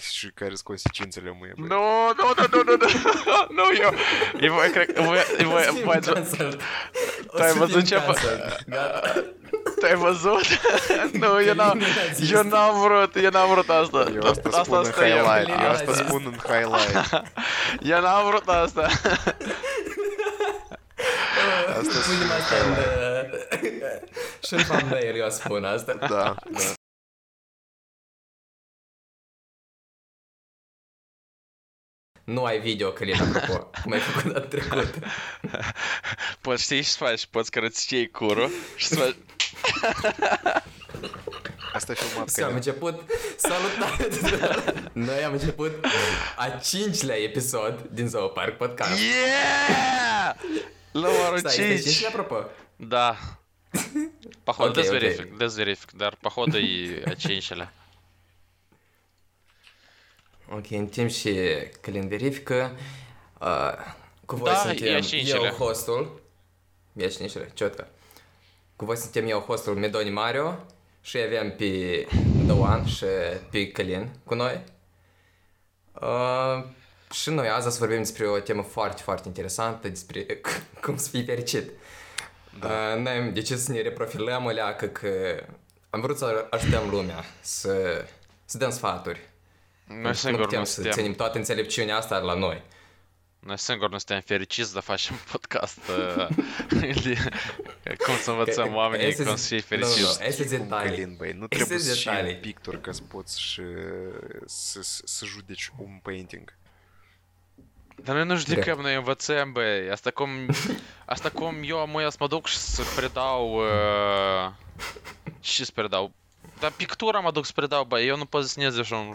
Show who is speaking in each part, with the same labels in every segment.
Speaker 1: Și care sunt consecințele mâine.
Speaker 2: Nu, nu, nu, nu, nu, nu, nu, eu, eu voi, cred, voi, voi, voi, Tu ai văzut ce tu ai văzut? Nu, eu n-am, eu n-am vrut, eu n-am vrut asta.
Speaker 1: Eu asta spun în
Speaker 2: asta e.
Speaker 1: highlight, eu asta spun în highlight.
Speaker 2: Eu n-am vrut asta.
Speaker 1: Asta
Speaker 3: Punem
Speaker 1: spun
Speaker 3: asta în... uh, Și în eu spun asta.
Speaker 1: Da, da.
Speaker 3: Nu ai video, Călin, apropo. Cum ai făcut data trecută.
Speaker 2: Poți știi și să faci, poți că îți iei curul și să faci...
Speaker 1: Asta e filmat
Speaker 3: Și am început... Salutare! Noi am început a cincilea episod din Zoopark Podcast.
Speaker 2: Yeah! La numărul
Speaker 3: Stai, este
Speaker 2: 5.
Speaker 3: apropo?
Speaker 2: Da. Походу,
Speaker 3: Окей, окей.
Speaker 2: дезверифик, дезверифик, dar походу и cincilea.
Speaker 3: Ok, în timp și Călin verifică, uh, cu voi
Speaker 2: Da,
Speaker 3: suntem
Speaker 2: e cincile.
Speaker 3: eu hostul, e cincile, ciotcă. Cu voi suntem eu hostul Medoni Mario și avem pe Doan și pe Călin cu noi. Uh, și noi azi o să vorbim despre o temă foarte, foarte interesantă, despre cum să fii fericit. Da. Uh, noi am decis să ne reprofilăm alea că, că am vrut să ajutăm lumea, să, să dăm sfaturi.
Speaker 2: Noi
Speaker 3: nu
Speaker 2: singur
Speaker 3: putem
Speaker 2: nu
Speaker 3: să
Speaker 2: suntem,
Speaker 3: ținem toată înțelepciunea asta la noi.
Speaker 2: noi singur nu suntem fericiți să facem podcast uh, ili cum să învățăm oamenii
Speaker 3: Este-
Speaker 2: cum să fie
Speaker 3: Nu, nu,
Speaker 2: fericiți.
Speaker 3: nu, este
Speaker 1: Cum
Speaker 3: detalii.
Speaker 1: Călin, băi, nu
Speaker 3: Este
Speaker 1: trebuie să și
Speaker 3: detalii.
Speaker 1: un pictor ca să poți și să, să, să judeci un painting.
Speaker 2: Dar noi nu judecăm, noi învățăm, băi. Asta cum, asta cum eu am să mă duc și să predau... Uh, ce să predau? Dar pictura mă duc să predau, băi, eu nu pot să desenez așa un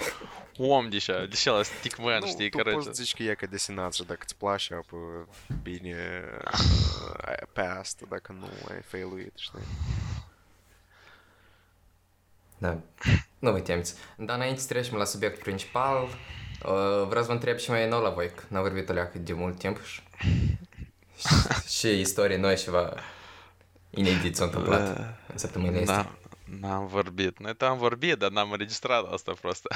Speaker 2: om de așa, de așa, stickman,
Speaker 1: nu,
Speaker 2: știi,
Speaker 1: tu
Speaker 2: care...
Speaker 1: poți zici că e ca desenație, dacă îți place apă bine uh, pe asta, dacă nu ai failuit, știi?
Speaker 3: Da. Nu vă temeți. Dar înainte să trecem la subiectul principal, uh, vreau să vă întreb și mai nou la voi, că n-am vorbit o leacă de mult timp și, și, și istorie noi și va inedit s-a întâmplat în săptămânile astea.
Speaker 2: N-am, N-am vorbit. Noi am vorbit, dar n-am înregistrat asta prost.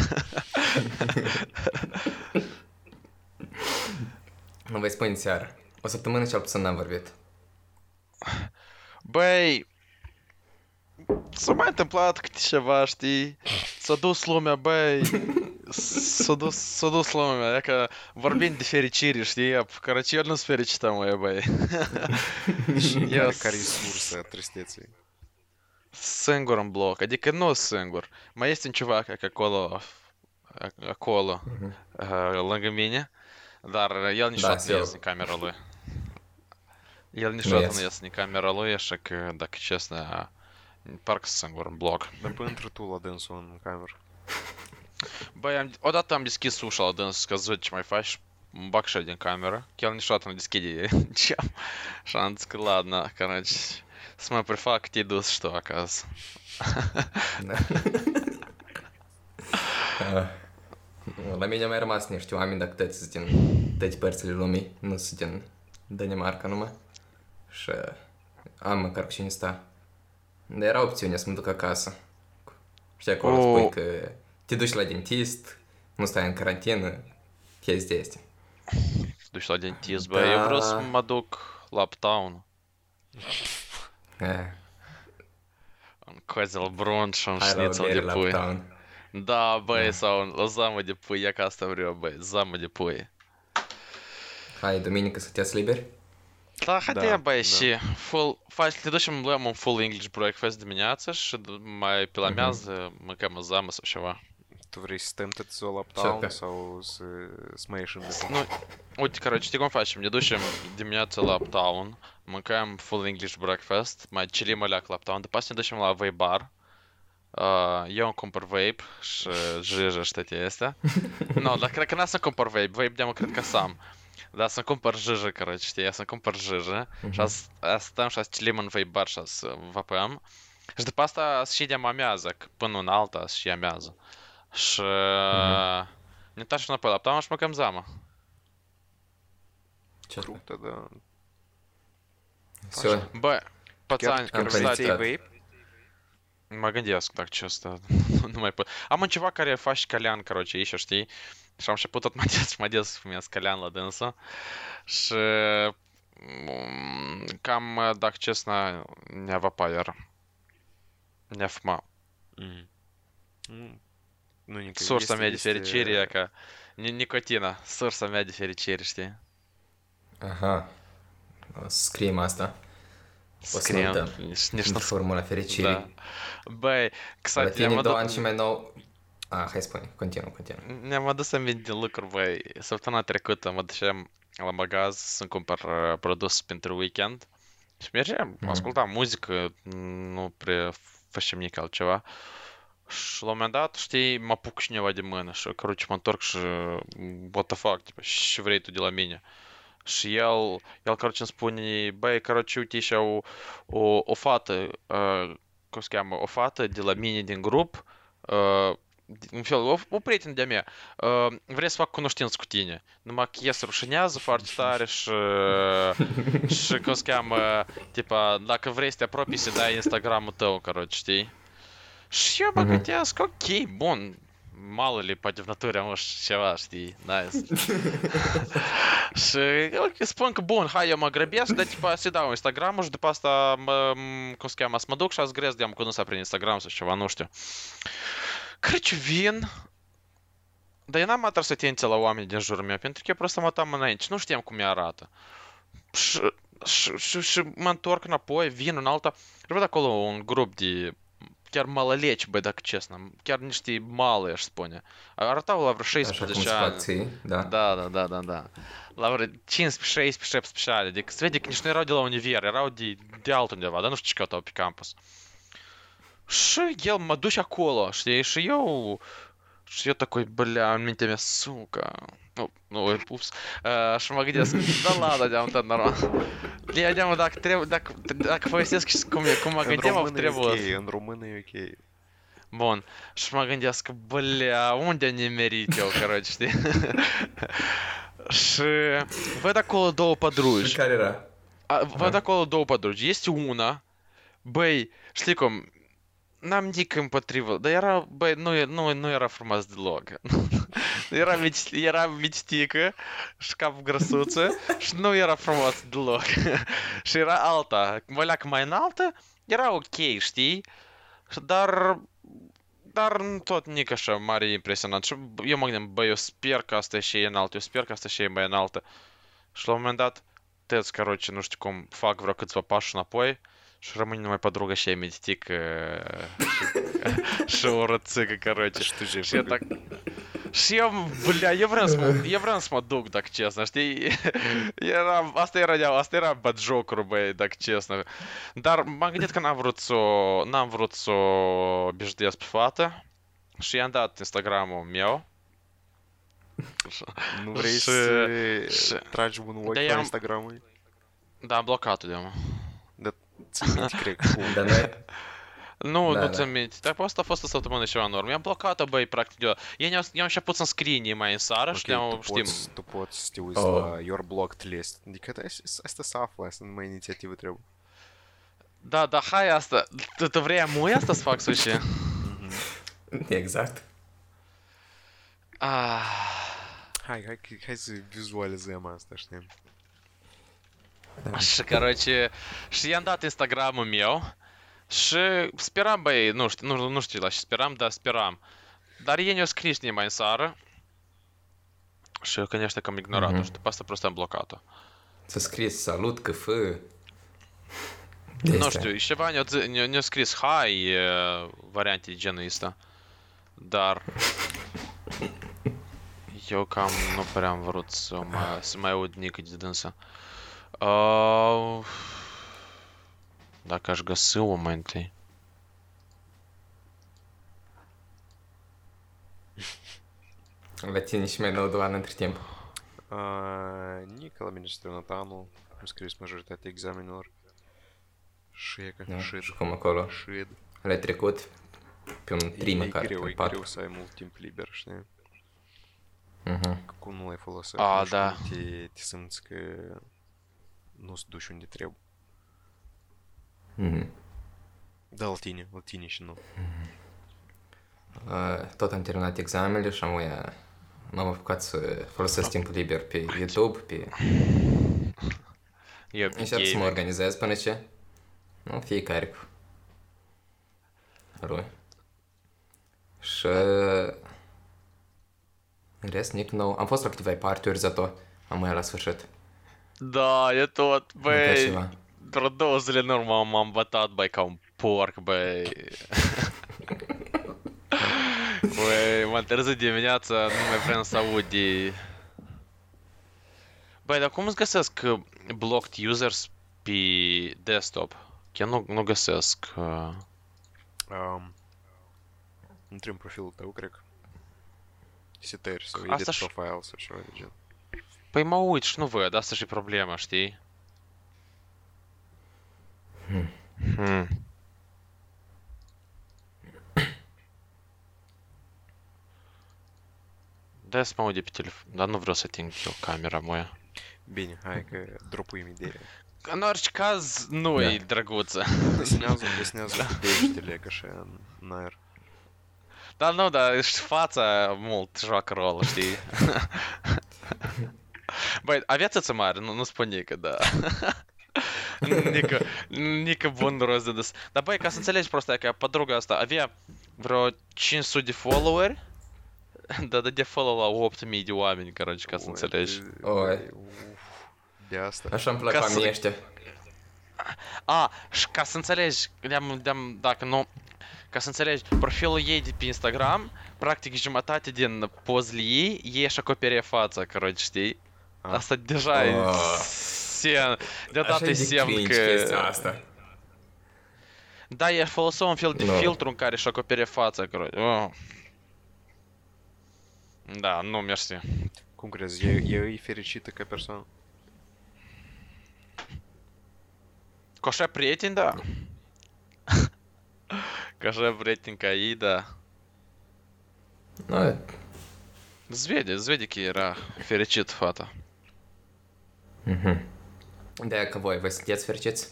Speaker 3: nu vei spune seara. O săptămână cel puțin n-am vorbit.
Speaker 2: Băi, s-a mai întâmplat câte ceva, știi? S-a dus lumea, băi, s-a dus, s-a dus lumea, mea, că vorbim de fericire, știi? Corăci, nu sunt fericit, mă, băi. eu...
Speaker 1: Care e sursa tristeții?
Speaker 2: Singur în bloc, adică nu singur. Mai este un ceva acolo, acolo, uh, lângă mine, dar el niciodată nu
Speaker 3: eu-
Speaker 2: ies în camera lui. El niciodată
Speaker 3: ies.
Speaker 2: nu ies în camera lui, așa că, dacă честно, parcă sunt singur în bloc.
Speaker 1: Dar până intru tu la dânsul în cameră.
Speaker 2: Băi, am, odată am deschis ușa la dâns ca să văd ce mai faci, îmi bag și eu din cameră, că el niciodată nu deschide geam. Și am zis că ладно, короче, să mă prefac că te-ai dus și tu acasă.
Speaker 3: Uh, La mine au mai rămas niște oameni, dacă toți sunt din toate părțile lumii, nu sunt din Danemarca numai. Și uh, am măcar cu cine sta. Dar era opțiunea să mă duc acasă. Și acolo
Speaker 2: Oh.
Speaker 3: spui că te duci la dentist, nu stai în carantină, chestii astea.
Speaker 2: duci la dentist, bă, eu vreau să
Speaker 3: Da.
Speaker 2: mă duc la Uptown,
Speaker 3: Eh,
Speaker 2: în Cozel Brun și un
Speaker 3: hai la o
Speaker 2: șnițel de
Speaker 3: bere la
Speaker 2: pui.
Speaker 3: Uptown.
Speaker 2: Da, băi, sau o zamă de pui, ia că asta vreau, băi, zamă de pui.
Speaker 3: Hai, duminică să te liberi?
Speaker 2: Da, haide,
Speaker 1: Da,
Speaker 2: băi,
Speaker 1: da.
Speaker 2: și full, faci, te ducem, luăm un full English breakfast dimineața și d- mai pe la
Speaker 3: Mhm.
Speaker 2: miază mâncăm o zamă sau ceva.
Speaker 1: Tu vrei să stăm tot ziua la uptown
Speaker 3: Cercă.
Speaker 1: sau să, să mai ieșim de
Speaker 2: Nu, uite, короче, știi cum facem? Ne ducem dimineața la Uptown, mâncăm full English breakfast, mai chilim alea la Uptown, după aceea ne ducem la vape bar. Uh, eu îmi cumpăr vape și jijă și toate astea. Nu, dar cred că n-am să cumpăr vape, vape de-am cred că sam. Dar să cumpăr jijă, короче, știi, să cumpăr jijă și as- as stăm și as chilim în vape bar și să vapăm. Și după asta să și de amează, că până în alta să și amează. Și ne întoarcem înapoi la Uptown și mâncăm zamă.
Speaker 3: Ce?
Speaker 1: Круто, да.
Speaker 3: Все,
Speaker 2: Bă, pățani,
Speaker 1: Chiar, chiar
Speaker 3: am
Speaker 1: vrei
Speaker 2: stați,
Speaker 1: să iei
Speaker 3: planificat.
Speaker 1: vape?
Speaker 2: Mă gândesc dacă ce asta nu mai pot. Am un ceva care faci calean, короче, și știi? Și am început tot mai des și mai des să fumez calean la dânsă. Și м, cam, dacă честно, не vapoier. Не фума.
Speaker 1: Мгм. Ну, ну, никак-
Speaker 2: Sursa
Speaker 1: если-
Speaker 2: mea de
Speaker 1: если-
Speaker 2: fericire e că ni- nicotina, sursa mea de fericire, știi?
Speaker 3: Aha. O să scriem asta. O să
Speaker 2: Scriem,
Speaker 3: notăm.
Speaker 2: nici, nici
Speaker 3: În
Speaker 2: nu...
Speaker 3: formula fericirii.
Speaker 2: Da. Băi,
Speaker 3: La
Speaker 2: kстати,
Speaker 3: tine,
Speaker 2: ne-am
Speaker 3: Doan,
Speaker 2: adus,
Speaker 3: și mai nou... Ah, hai spune, continuă, continuă.
Speaker 2: ne-am adus aminte de lucruri, băi. Săptămâna trecută mă duceam la magaz să-mi cumpăr uh, produs pentru weekend. Și mergeam,
Speaker 3: Mhm.
Speaker 2: ascultam muzică, nu prea făceam nimic altceva. Și la un moment dat, știi, mă apuc cineva de mână și, короче, mă întorc și, what the fuck, tipa, și vrei tu de la mine? Și el, el, короче, îmi spune, băi, короче, uite, și o, o, o fată, uh, cum se cheamă, o fată de la mine din grup, uh, un fel, o, o prietenă de-a mea, uh, vrea să fac cunoștință cu tine. Numai că ea se rușinează foarte tare și, și cum se cheamă, tipa, dacă vrei să te apropii, să dai Instagramul tău, короче, știi? Și eu mă
Speaker 3: Mhm.
Speaker 2: gândesc, ok, bun, mало ли, poate в натуре am ceva, știi, nice. și ok, spun că bun, hai, eu mă grăbesc, dar tipa să dau Instagramul și după asta, mă, m- cum se cheamă, să mă duc și să grez de-am cunosc prin Instagram sau ceva, nu știu. Короче, vin, dar eu n-am atras atenție la oameni din jurul meu, pentru că eu prost mă uitam înainte și nu știam cum ea arată. Și, și, și, și mă întorc înapoi, vin în alta, și văd acolo un grup de chiar maloleci, băi, dacă честно, chiar niște male, aș spune. Arătau la vreo
Speaker 3: Așa cum
Speaker 2: 16
Speaker 3: se fac
Speaker 2: ani.
Speaker 3: ții, da?
Speaker 2: Da, da, da, da, da. La vreo 15, 16, 17 ani. Adică se vede că nici nu erau de la univers, erau de, de altundeva, dar nu știu ce căutau pe campus. Și el mă duce acolo, știi? Și eu... Și eu такой, бля, mintea mea, suca. Nu, nu, ups. Uh, și mă gândesc, da, ладно, de-am tot normal. Я
Speaker 1: йдемо так,
Speaker 2: треб...
Speaker 1: так, так фейсески Кумагандемов требует.
Speaker 2: Румыны UK. Вон, Шмагандяск, бля, он дя не мерітів, короче. Ти. Ш... Ви
Speaker 3: такого доу подруж.
Speaker 2: Шикаріра. А, ви такого доу подруж. Єсть Уна, Бей, Шліком, n-am nimic împotrivă, dar era, băi, nu, e- nu, nu era frumos deloc. era, mici, era mictică și cap grăsuță și nu era frumos deloc. și era alta, măleacă mai înaltă, era ok, știi? Și Dar dar nu tot nici așa mare impresionant. Și eu mă gândeam, băi, eu sper că asta e și e înaltă, eu sper că asta și e mai înaltă. Și la un moment dat, tăți, короче, nu știu cum, fac vreo câțiva pași înapoi Що Романіна, моя подруга ще медитик э, Шорацика, короче. что жишь. Я
Speaker 1: так... Я, бля, я
Speaker 2: вранс, я
Speaker 1: вранс мадук,
Speaker 2: так чесно. Я, я рам, астай радя, астай рам баджок рубей, так честно. Дар, магнитка нам вруцо, нам вруцо біжде з пфата. Що я дат інстаграму мєо. Ну, в рейс трач бунвой по інстаграму. Да, блокату демо. Да, pe fată și i-am dat Instagramul meu.
Speaker 1: Nu vrei
Speaker 2: Și-
Speaker 1: să
Speaker 2: și-
Speaker 1: tragi un ochi
Speaker 2: Da,
Speaker 1: pe
Speaker 2: i-am-
Speaker 1: Instagram-ul?
Speaker 2: Da, am blocat-o de mă.
Speaker 1: Ți minte, cred că cum.
Speaker 3: Dar noi...
Speaker 2: Nu,
Speaker 3: Da,
Speaker 2: nu
Speaker 3: da.
Speaker 2: ți-am minte. Dar asta a fost o săptămână și ceva în urmă. I-am blocat-o, băi, practic. Eu, ei ne-au, i-au început să-mi scrie mai în seară și
Speaker 1: Ok,
Speaker 2: ne-au,
Speaker 1: tu
Speaker 2: știm,
Speaker 1: poți, tu poți să te uiți
Speaker 3: Oh.
Speaker 1: la Your Blocked List. Adică asta- asta să află, asta numai inițiativă trebuie.
Speaker 2: Da, da, hai asta. Tu, tu vrei amui asta să fac sau ce?
Speaker 3: Exact.
Speaker 2: Ah,
Speaker 1: Hai, hai, că- hai să vizualizăm asta, știi?
Speaker 2: și, короче, și i-am dat Instagramul meu și speram, băi, nu știu, nu, nu știu la ce speram, dar speram. Dar ei ne-au scris mai în seară și eu, конечно, că am ignorat-o
Speaker 3: Mhm.
Speaker 2: și după asta просто am blocat-o.
Speaker 3: Să scris salut, câf.
Speaker 2: Nu știu, și ceva ne-a, zi- ne-a, ne-a scris hai, e, variante de genul ăsta. Dar... Eu cam nu prea am vrut să mai, să mai aud nică de dânsă. Uh, dacă aș găsi-o mai întâi.
Speaker 3: La tine și mai nou Doan între timp.
Speaker 1: A, Nică la mine și terminat anul. Am scris majoritatea examenelor. Și e ca
Speaker 3: Da,
Speaker 1: shit.
Speaker 3: și cum acolo.
Speaker 1: Shit.
Speaker 3: Le-ai trecut pe un tri
Speaker 1: E, e
Speaker 3: măcar,
Speaker 1: greu,
Speaker 3: pe
Speaker 1: e
Speaker 3: patru.
Speaker 1: greu să ai mult timp liber, știi?
Speaker 3: Mhm.
Speaker 1: Că cum nu l-ai folosit,
Speaker 2: A,
Speaker 1: nu știu
Speaker 2: da.
Speaker 1: cum te, te simți că nu se duci unde trebuie.
Speaker 3: Mhm.
Speaker 1: Da, latine, latine și nu.
Speaker 3: Uh, Tot am terminat examenele și am uh, m-am apucat să folosesc timpul liber pe YouTube, pe...
Speaker 2: Eu pe
Speaker 3: Încerc să mă
Speaker 2: gaming.
Speaker 3: organizez până ce... Nu, fiecare cu... Lui. Și... În rest, nici nou. Am fost la câteva party-uri, zato am mai la sfârșit.
Speaker 2: Da, e tot,
Speaker 3: Nu place
Speaker 2: băi.
Speaker 3: ceva.
Speaker 2: Vreo două zile în urmă m-am bătat, băi, ca un porc, băi. Băi, mă târziu dimineața, nu mai vrem să aud de... Băi, dar cum îți găsesc uh, blocked users pe desktop? Chiar nu, nu găsesc. uh,
Speaker 1: Um, intri în profilul tău, cred că. Setări sau
Speaker 2: Asta
Speaker 1: edit
Speaker 2: și-
Speaker 1: profile sau ceva de gen.
Speaker 2: Uit și nu văd, asta și problema, știi? Hmm. Da, să mă uit de pe telefon, dar nu vreau să ating eu camera moja.
Speaker 1: Bine, hai că dropuim ideea.
Speaker 2: În orice caz, nu e
Speaker 3: Da.
Speaker 2: drăguță.
Speaker 1: Desenează, desenează cu degetele, ca așa, în- aer.
Speaker 2: Dar nu, dar și fața mult joacă rol, știi? Băi, aveți ță mare, nu, nu spune că da. Nică, nică bun rost de des. Dar băi, ca să înțelegi просто, că подруga asta avea vreo 500 de followeri, dar de follow la 8000 de oameni, короче, ca să
Speaker 1: Ой,
Speaker 2: înțelegi.
Speaker 1: ты-
Speaker 3: Ой.
Speaker 1: уф, De asta.
Speaker 3: Așa îmi plac
Speaker 2: Ca
Speaker 3: la
Speaker 2: să-
Speaker 3: mine ăștia.
Speaker 2: A, și ca să înțelegi, de-am, de-am, dacă nu, ca să înțelegi, profilul ei de pe Instagram, practic jumătate din pozele ei, ei își acoperie fața, короче, știi?
Speaker 1: А
Speaker 2: содержание сен. Для
Speaker 3: дати
Speaker 2: сімки. Да,
Speaker 3: я
Speaker 2: фолосовом
Speaker 3: філтрум ну.
Speaker 2: карі,
Speaker 3: що коперефаца,
Speaker 2: короче.
Speaker 3: Да,
Speaker 2: ну, мерсі. Кунгрес, я і ферічі
Speaker 3: такая
Speaker 2: персона. Коше приятен, да? Коше приятен, и да. Ну, э. Зведі,
Speaker 1: зведі кіра, ферічі фата. E, e, e fericită ca persoană?
Speaker 2: Cu așa prieteni, da. Cu așa prieteni ca ei, da.
Speaker 3: Nu,
Speaker 2: Zvede, zvede că era fericit fata.
Speaker 3: de aia că voi, voi sunteți fericiți?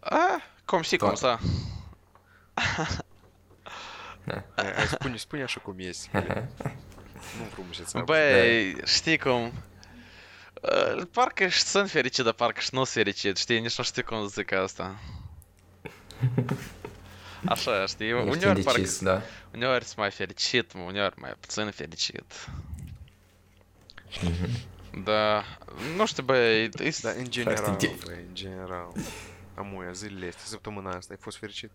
Speaker 2: A, cum si, cum
Speaker 3: Toată.
Speaker 2: sta.
Speaker 1: Hai, hai spune, spune așa cum ești. Nu frumusețea.
Speaker 2: Băi, știi cum? Uh, Parcă și sunt fericit, dar parcă și nu sunt fericit, știi? Nici nu știu cum să zic asta. Așa, știi?
Speaker 3: Ești
Speaker 2: Uneori parcă,
Speaker 3: indecis, da.
Speaker 2: uneori sunt mai fericit, uneori mai puțin fericit. Da, nu știu, băi, e...
Speaker 1: Da, în general,
Speaker 3: tip.
Speaker 1: băi, în general. Amuia, zilele astea, săptămâna asta, ai fost fericit?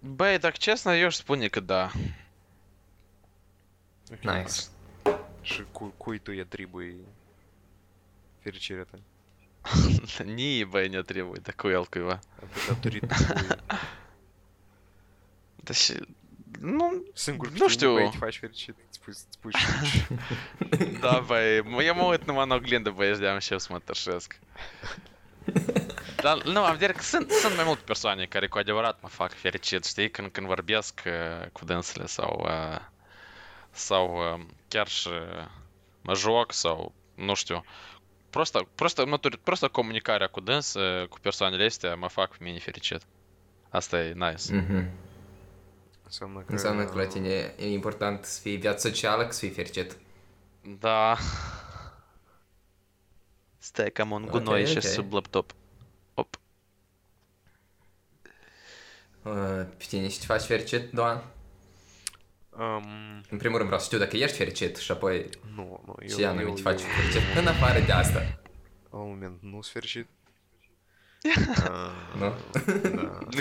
Speaker 2: Băi, dacă честно, eu aș spune că da.
Speaker 3: Nice.
Speaker 1: Și cu, cui tu îi atribui fericirea ta?
Speaker 2: Nie, băi, ne trebuie, de cu el cuiva.
Speaker 1: Adică datorită cui?
Speaker 2: Da și... Nu,
Speaker 1: Singur
Speaker 2: Nu știu.
Speaker 1: Băi, te faci fericit, îți spui, îți spui și
Speaker 2: da, băi, mă- eu mă uit numai în oglindă, băi, și de-am și eu să mă tășesc. Dar, nu, am vedere că sunt, sunt mai multe persoane care cu adevărat mă fac fericit, știi, când, când vorbesc uh, cu dânsele sau, uh, sau uh, chiar și mă joc sau, nu știu, просто, просто, натур- просто comunicarea cu dâns, uh, cu persoanele astea mă fac pe mine fericit. Asta e nice.
Speaker 3: Mhm.
Speaker 1: Înseamnă că...
Speaker 3: Înseamnă că la tine e important să fii viață socială, să fii fericit.
Speaker 2: Da. Stai cam un
Speaker 3: Ok,
Speaker 2: gunoi și
Speaker 3: ok.
Speaker 2: sub laptop. Op.
Speaker 3: Uh, Pe tine și te faci fericit, Doan?
Speaker 1: Um,
Speaker 3: În primul rând vreau să știu dacă ești fericit și apoi
Speaker 1: nu, nu, eu,
Speaker 3: ce anume
Speaker 1: eu,
Speaker 3: te faci
Speaker 1: eu,
Speaker 3: fericit. În afară de asta,
Speaker 1: la un moment nu sunt fericit.
Speaker 3: Nu?
Speaker 1: Da.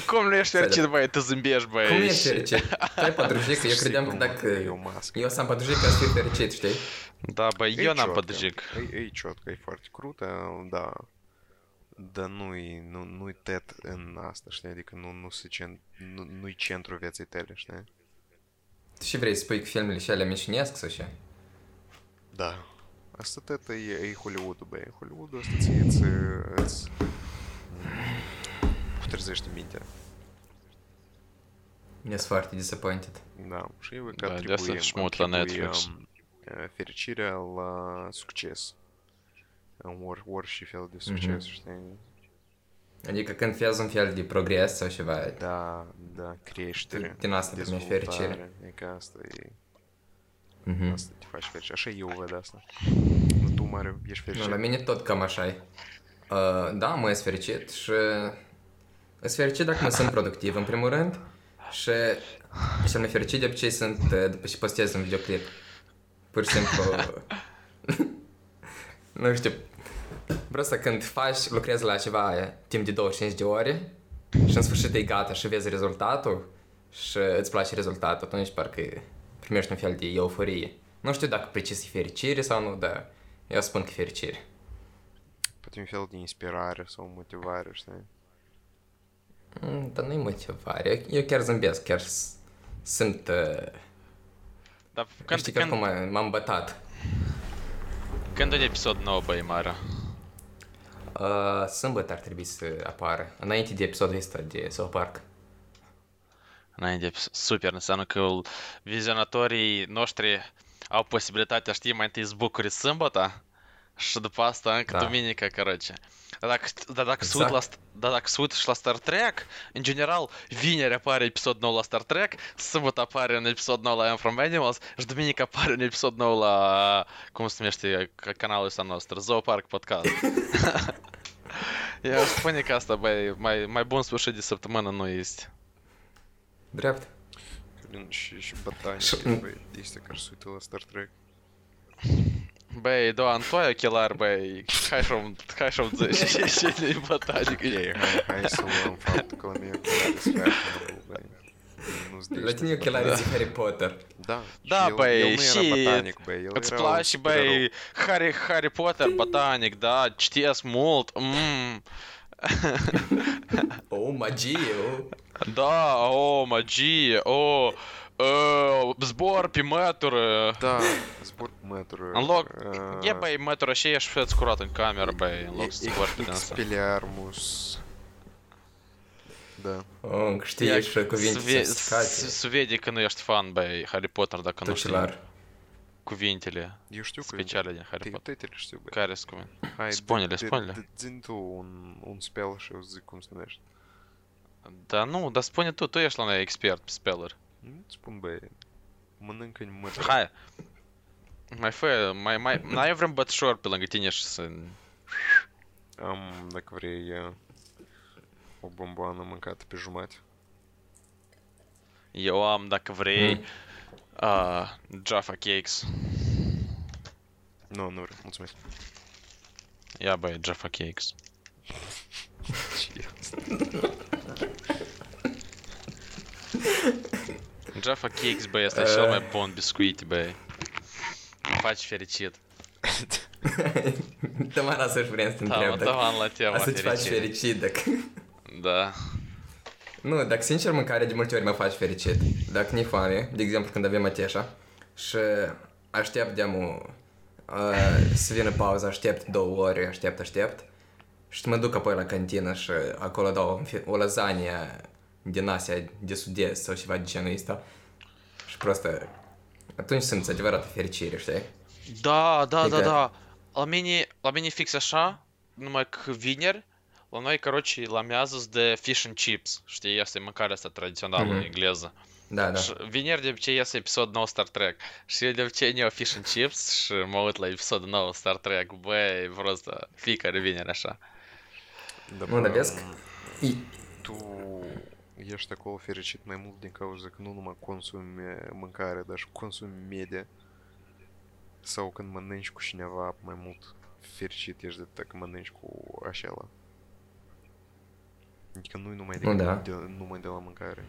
Speaker 2: Cum nu ești
Speaker 3: Stai,
Speaker 2: fericit, băi, tu zâmbești, băi.
Speaker 3: Cum ești
Speaker 2: și-
Speaker 3: fericit? Tu ai pădrujică, eu credeam că
Speaker 1: Sigur,
Speaker 3: dacă
Speaker 1: mă, e o mască.
Speaker 3: eu să am pădrujică, să fiu fericit, știi?
Speaker 2: Da, băi,
Speaker 1: E
Speaker 2: eu n-am
Speaker 1: ciotcă.
Speaker 2: pădăjic.
Speaker 1: E, e ciotcă, e foarte crută, da. Dar nu-i, nu, nu-i tet în asta, știi? Adică nu, nu se cent, nu, nu-i centrul vieții tale, știi?
Speaker 3: Tu și vrei să spui că filmele și alea mișinesc sau ce?
Speaker 1: Da. Asta tet e, e Hollywood-ul, băi. Hollywood-ul ăsta ție îți, îți putrezește mintea.
Speaker 3: Mi-e foarte disappointed.
Speaker 1: Da, și eu că
Speaker 2: Da, de asta
Speaker 1: atribuim,
Speaker 2: și mă uit la
Speaker 1: atribuim,
Speaker 2: Netflix.
Speaker 1: um, fericirea la succes. În or, orice fel de succes,
Speaker 3: Mhm.
Speaker 1: știi?
Speaker 3: Adică când vezi un fel de progres sau ceva,
Speaker 1: Da, da, creștere.
Speaker 3: din asta primești fericire.
Speaker 1: dezvoltare. E că asta e...
Speaker 3: Mhm.
Speaker 1: Asta te faci fericit. Așa eu văd asta. Nu, tu, Mario, ești
Speaker 3: Nu,
Speaker 1: fericit?
Speaker 3: la mine tot cam așa e. Uh, da, mă sunt fericit și sunt fericit dacă mă sunt productiv, în primul rând, și cel mai fericit de obicei sunt uh, după ce postez un videoclip. Pur și simplu... nu știu, vreau să când faci, lucrezi la ceva aia, timp de 25 de ore și în sfârșit e gata și vezi rezultatul și îți place rezultatul, atunci parcă primești un fel de euforie. Nu știu dacă precis e fericire sau nu, dar eu spun că e fericire.
Speaker 1: Poate un fel de inspirare sau motivare, știi?
Speaker 3: Mm, Dar nu-i motivare. Eu, eu chiar zâmbesc, chiar s- sunt... Uh,
Speaker 2: Dar
Speaker 3: când,
Speaker 2: când,
Speaker 3: știi că
Speaker 2: când,
Speaker 3: acum m-am bătat.
Speaker 2: când un episod nou, băi, Mario?
Speaker 3: Uh, sâmbătă ar trebui să apară, înainte de episodul ăsta de South Park.
Speaker 2: Înainte, super, înseamnă că vizionatorii noștri au posibilitatea, știi, mai întâi să bucuri sâmbătă Шадопаста, Анка да. Доміника, коротше. Да так суть шла стартрек, інженерал Вінеря парі 500 стартрек, Сибота парі 500 From Animals, ж Домініка парі 500 комусь каналы каналу Саностр, Зоопарк подкаст. Я ж панікаст, аби майбун спушиді септомена, ну Еще, Дрепт. Блін, ще батані, дійсно, кажуть, Ластартрек. de săptămână nu este.
Speaker 3: Drept.
Speaker 1: Блин, și, și bătanii,
Speaker 3: Și-
Speaker 1: băi, este care se uită la Star Trek.
Speaker 2: Băi, Doan, tu ai ochelari, băi, hai să-mi, hai să-mi zici ce ce de botanic
Speaker 1: Ei,
Speaker 2: e.
Speaker 1: hai, hai să luăm faptul că la mine ochelari sunt fashionable, băi. Nu-s de
Speaker 3: La
Speaker 1: ăștia
Speaker 3: tine
Speaker 1: de
Speaker 3: ochelarii
Speaker 1: bătați.
Speaker 3: zi Harry Potter.
Speaker 1: Da,
Speaker 2: Da,
Speaker 1: și el,
Speaker 2: băi,
Speaker 1: el nu
Speaker 2: și
Speaker 1: era botanic, băi, el
Speaker 2: Îți
Speaker 1: era un
Speaker 2: place,
Speaker 1: supererou.
Speaker 2: băi, Harry, Harry Potter, botanic, da, citesc mult, mm,
Speaker 3: Oh, magie, oh.
Speaker 2: da, o, magie, o, Uh, zbor pe mătură.
Speaker 1: Da, zbor pe mătură.
Speaker 2: În loc,
Speaker 1: uh,
Speaker 2: e, băi, mătură și ești făt curat în cameră, băi, în loc să
Speaker 1: e-
Speaker 2: zbor pe
Speaker 1: e-
Speaker 2: dânsa.
Speaker 1: Expelliarmus. Da.
Speaker 3: Oh, încă știi și cuvinte
Speaker 2: Sve-
Speaker 3: sofisticate.
Speaker 2: se- Se vede că nu ești fan, băi, Harry Potter, dacă nu știi
Speaker 3: Tucelar.
Speaker 2: cuvintele
Speaker 1: Eu știu că...
Speaker 2: speciale din Harry
Speaker 1: Te,
Speaker 2: Potter.
Speaker 1: te, te știu, băi.
Speaker 2: Care sunt cuvinte?
Speaker 1: Hai,
Speaker 2: Spune-le,
Speaker 1: dă-
Speaker 2: spune-le.
Speaker 1: dă- Zi tu un, un spell și eu zic cum se numește.
Speaker 2: Da nu, dar spune tu, tu ești la noi expert pe speller.
Speaker 1: Nu spun, băi, mănâncă-i mătă.
Speaker 2: Hai! Mai fă, mai, mai, n-ai vreun bătșor pe lângă tine și să...
Speaker 1: Am, dacă vrei, uh, o bomboană mâncată pe jumate.
Speaker 2: Eu am, dacă vrei,
Speaker 3: Mm.
Speaker 2: uh, Jaffa Cakes.
Speaker 1: Nu, nu vreau, mulțumesc.
Speaker 2: Ia băi, Jaffa Cakes.
Speaker 1: Ce e asta?
Speaker 2: Jaffa Cakes, băi, asta e cel mai bun biscuit, băi. Mă faci fericit.
Speaker 3: Tăman asta și vrem să te
Speaker 2: Da,
Speaker 3: întreb.
Speaker 2: mă
Speaker 3: dacă-
Speaker 2: tavan la tema
Speaker 3: Asta te faci
Speaker 2: fericit.
Speaker 3: fericit, dacă...
Speaker 2: Da.
Speaker 3: Nu, dacă sincer mâncarea de multe ori mă faci fericit. Dacă nu-i foame, de exemplu când avem ateșa și aștept deamul uh, să vină pauza, aștept două ore, aștept, aștept și mă duc apoi la cantină și acolo dau un fi- o lasagne din de sud-est sau ceva de genul ăsta și prost atunci simți adevărată fericire, știi?
Speaker 2: Da, da, da,
Speaker 3: Adică-
Speaker 2: da. La mine, la mine fix așa, numai că vineri, la noi, короче, la amiază de fish and chips. Știi, asta e mâncarea asta tradițională
Speaker 3: Mhm.
Speaker 2: engleză.
Speaker 3: Da, da.
Speaker 2: Și vineri de obicei iese episod nou Star Trek. Și eu de obicei ne fish and chips și mă uit la episodul nou Star Trek. Băi, просто fiecare vineri așa.
Speaker 1: Da,
Speaker 3: dar
Speaker 1: bă,
Speaker 3: vezi că- I-
Speaker 1: Tu ești acolo fericit mai mult din cauza că nu numai consumi eh, mâncare, dar și consumi media. Sau când mănânci cu cineva mai mult fericit ești de dacă mănânci cu așa Adică nu numai de,
Speaker 3: Nu, da.
Speaker 1: de, numai de la mâncare.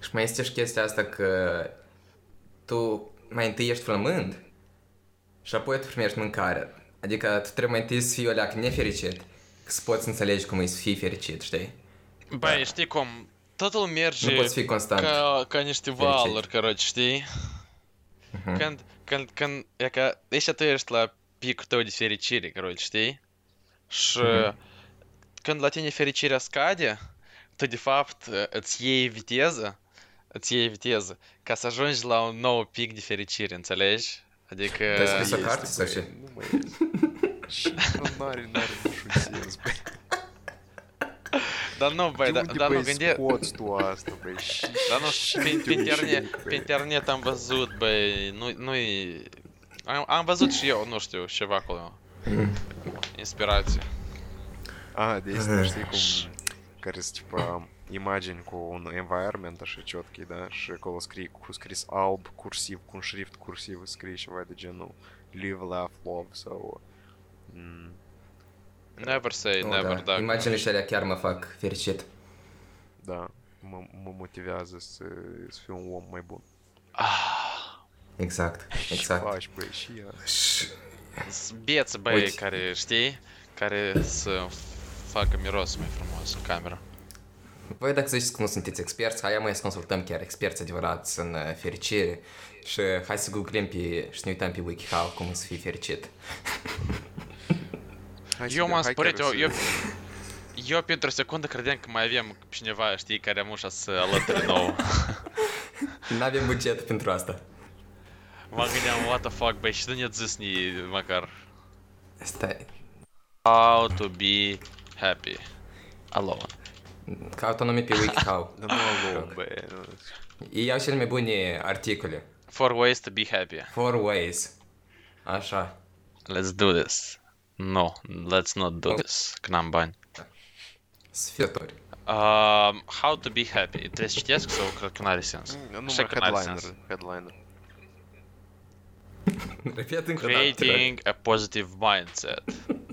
Speaker 3: Și mai este și chestia asta că tu mai întâi ești flămând și apoi tu primești mâncare. Adică tu trebuie mai întâi să fii o leacă nefericit ca să poți înțelegi cum e să fii fericit, știi? Da.
Speaker 2: Băi, da. știi cum, totul merge
Speaker 3: nu poți fi constant.
Speaker 2: ca, ca niște valuri, corect, știi?
Speaker 3: Uh-huh.
Speaker 2: Când, când, când, e ca, deci tu ești la picul tău de fericire, corect, știi? Și
Speaker 3: uh-huh.
Speaker 2: când la tine fericirea scade, tu de fapt îți iei viteză, îți iei viteză, ca să ajungi la un nou pic de fericire, înțelegi? Adică...
Speaker 3: Te-ai scris o carte sau ce?
Speaker 1: Nu mai... Și nu are, nu are niciun sens, băi. Да
Speaker 2: ну,
Speaker 1: бе,
Speaker 2: да ну, где... Да ну, пентерне там везут, бе, ну и... А везут ще, ну, що,
Speaker 1: ще вакуум. Інспірацію. А, десь теж якому, кажется, типа, imagine un environment așa ciotki, da? Și acolo scrie cu scris alb, cursiv, cu un șrift cursiv, scrie ceva de genul live, laugh, love sau... So, mm,
Speaker 2: Never say
Speaker 3: Nu,
Speaker 2: never,
Speaker 3: da.
Speaker 2: da.
Speaker 3: Imaginile și alea chiar mă fac fericit.
Speaker 1: Da, mă, mă motivează să, să fiu un om mai bun.
Speaker 2: Ah,
Speaker 3: Exact,
Speaker 1: Și
Speaker 3: exact.
Speaker 1: faci, băi, și ea.
Speaker 3: Și
Speaker 2: bieți, băi,
Speaker 3: Uite.
Speaker 2: care, știi? Care să facă miros mai frumos în cameră.
Speaker 3: voi dacă ziceți că nu sunteți experți, hai mai să consultăm chiar experți adevărați în uh, fericire și hai să googlăm pe, și să ne uităm pe WikiHow cum să fii fericit.
Speaker 1: Hai să
Speaker 2: Eu
Speaker 1: de-
Speaker 2: m-am
Speaker 1: hai
Speaker 2: spărit,
Speaker 1: chiar
Speaker 2: eu,
Speaker 1: să-
Speaker 2: eu, eu pentru o secundă credeam că mai avem cineva, știi, care am ușa să alături nou.
Speaker 3: N-avem buget pentru asta.
Speaker 2: Mă gândeam, what the fuck, băi, și nu ne-ați zis ni măcar
Speaker 3: Stai,
Speaker 2: how to be happy alone.
Speaker 3: caut nume pe WikiHow.
Speaker 1: Dar nu alone, băi. nu.
Speaker 3: Ei iau cele mai bune articole.
Speaker 2: Four ways to be happy.
Speaker 3: Four ways. Așa.
Speaker 2: Let's do this. No, let's not do this. Că n-am bani.
Speaker 3: Sfeturi.
Speaker 2: Um, how to be happy. Trebuie să citesc sau cred că n-are sens?
Speaker 1: Mm, Numai
Speaker 2: Așa că n-are
Speaker 1: headliner,
Speaker 2: sens.
Speaker 1: headliner.
Speaker 3: Repet încă o dată.
Speaker 2: Creating a positive mindset.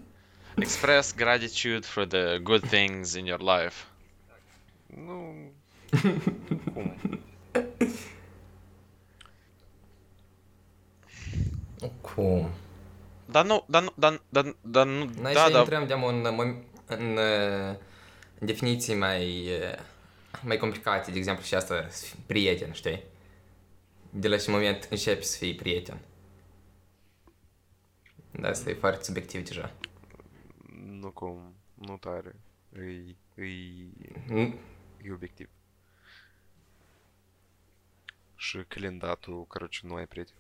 Speaker 2: Express gratitude for the good things in your life.
Speaker 1: Nu... Cum?
Speaker 3: Cum?
Speaker 2: Dar nu, dar nu, dar, dar, dar nu,
Speaker 3: Noi
Speaker 2: da,
Speaker 3: să
Speaker 2: da,
Speaker 3: intrăm de în, în, în, uh, definiții mai, uh, mai complicate, de exemplu și asta, să fii prieten, știi? De la ce moment începi să fii prieten. Da, asta e foarte subiectiv deja.
Speaker 1: Nu cum, nu tare. Îi, îi,
Speaker 3: Nu-
Speaker 1: e obiectiv. Și calendatul, короче, nu ai prieteni.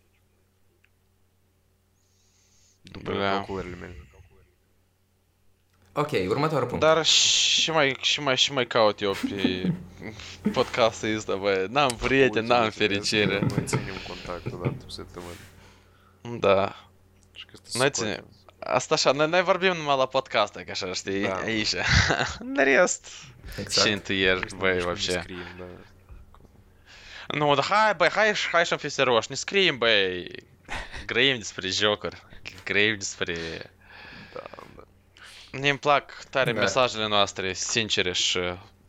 Speaker 1: După
Speaker 2: Da.
Speaker 1: calculările mele.
Speaker 3: Ok, următorul punct.
Speaker 2: Dar și mai, și mai, și mai caut eu pe podcastul ăsta, bă. N-am prieteni, n-am fericire.
Speaker 1: Noi ținem contact o dată pe săptămână.
Speaker 2: Da.
Speaker 1: Și că asta
Speaker 2: Noi
Speaker 1: scoatem.
Speaker 2: ținem. Asta așa, noi, noi vorbim numai la podcast, că așa, știi,
Speaker 1: Da.
Speaker 2: aici. În rest,
Speaker 3: Exact.
Speaker 2: și întâieri,
Speaker 1: Nici nu-
Speaker 2: băi,
Speaker 1: nici nu
Speaker 2: вообще.
Speaker 1: scriem, da.
Speaker 2: Nu, dar hai, băi, hai, hai să-mi fi serios, ne scriem, băi, grăim despre jocuri, grăim despre...
Speaker 1: Da, da.
Speaker 2: ne îmi plac tare
Speaker 3: Da.
Speaker 2: mesajele noastre, sincere și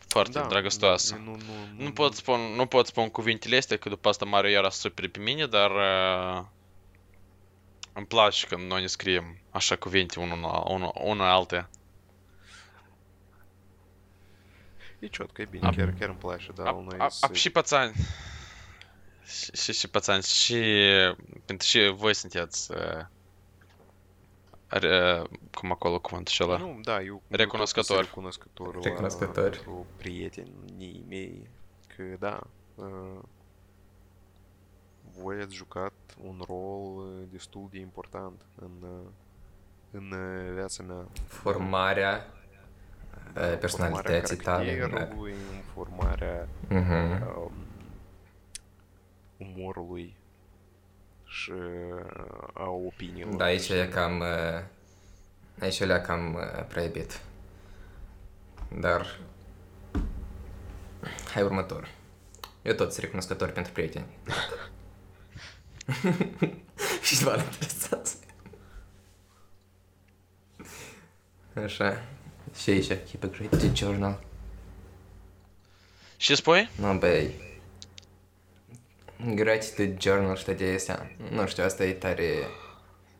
Speaker 2: foarte
Speaker 1: Da,
Speaker 2: dragostoase.
Speaker 1: da, nu, nu,
Speaker 2: Nu pot spun, nu pot spun cuvintele astea, că după asta Mario iară super pe mine, dar uh, îmi place când noi ne scriem așa cuvinte unul la unul, unul alte.
Speaker 1: E ciotcă, e bine,
Speaker 2: Ap-
Speaker 1: chiar, chiar îmi place, da,
Speaker 2: Ap,
Speaker 1: noi
Speaker 2: ap,
Speaker 1: să...
Speaker 2: ap, și pățani. Și, și, și pățani. Și pentru și voi sunteți uh, re, cum acolo cuvântul acela.
Speaker 1: Nu, da, eu...
Speaker 2: Recunoscător.
Speaker 1: eu tot sunt Recunoscător. la-
Speaker 3: Recunoscător.
Speaker 1: Pentru prietenii mei, că da, uh, voi ați jucat un rol uh, destul de important în, uh, în uh, viața mea.
Speaker 3: Formarea uh, personalității
Speaker 1: formarea
Speaker 3: tale. Da.
Speaker 1: caracterului, în formarea
Speaker 3: Mhm.
Speaker 1: um, umorului uh.
Speaker 3: Da, aici
Speaker 1: și-
Speaker 3: e cam... uh, Aici e cam uh, prea iubit. Dar... Hai următor. Eu tot sunt recunoscător pentru prieteni. Și ceva interesează. Așa. Și aici, keep a great journal.
Speaker 2: Și spui?
Speaker 3: Nu, băi. Gratitude journal și toate astea. Nu știu, asta e tare...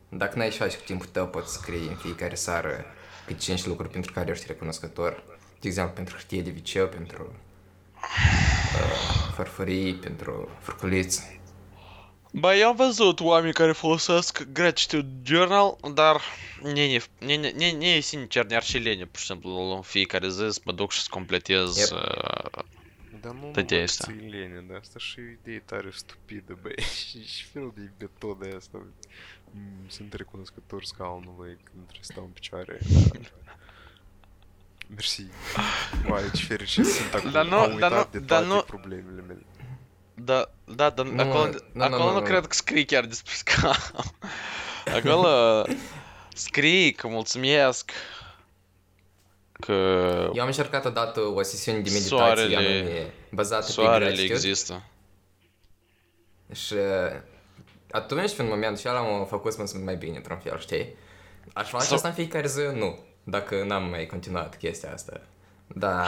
Speaker 3: Dacă n-ai și faci cu timpul tău, poți scrie în fiecare seară câte cinci lucruri pentru care ești recunoscător. De exemplu, pentru hârtie de viceu, pentru uh, farfurii, pentru furculiți.
Speaker 2: Ba, eu am văzut oameni care folosesc Gratitude Journal, dar nu, ne, ne, ne, e sincer, ne-ar și lene, pur și simplu, în fiecare zi să mă duc și să completez
Speaker 3: yep.
Speaker 2: uh,
Speaker 1: Da nu,
Speaker 2: Tot
Speaker 1: nu
Speaker 2: e
Speaker 1: văd
Speaker 2: asta.
Speaker 1: că ți-i lene, dar asta și o idee tare stupidă, băi. Și și fel de metodă asta. Mm, Sunt recunoscător scaunului când trebuie să stau în picioare. dar- Mersi. Vai, ce fericit sunt acum.
Speaker 2: Dar nu-
Speaker 1: Am
Speaker 2: dar
Speaker 1: uitat
Speaker 2: nu-
Speaker 1: de
Speaker 2: dar
Speaker 1: toate
Speaker 2: nu-
Speaker 1: problemele mele.
Speaker 2: Da, da, dar
Speaker 3: Nu,
Speaker 2: acolo,
Speaker 3: nu, nu,
Speaker 2: acolo
Speaker 3: nu,
Speaker 2: nu
Speaker 3: nu.
Speaker 2: cred că scrii chiar despre scam. Acolo scrii că mulțumesc că
Speaker 3: Eu am încercat odată o sesiune de meditație
Speaker 2: Soarele-
Speaker 3: anume bazată pe
Speaker 2: soarele
Speaker 3: gratitude.
Speaker 2: există.
Speaker 3: Și uh, atunci, în momentul acela, am făcut să mă simt mai bine, într-un fel, știi? Aș face
Speaker 2: Sau-
Speaker 3: asta în fiecare zi? Nu. Dacă n-am mai continuat chestia asta. Dar,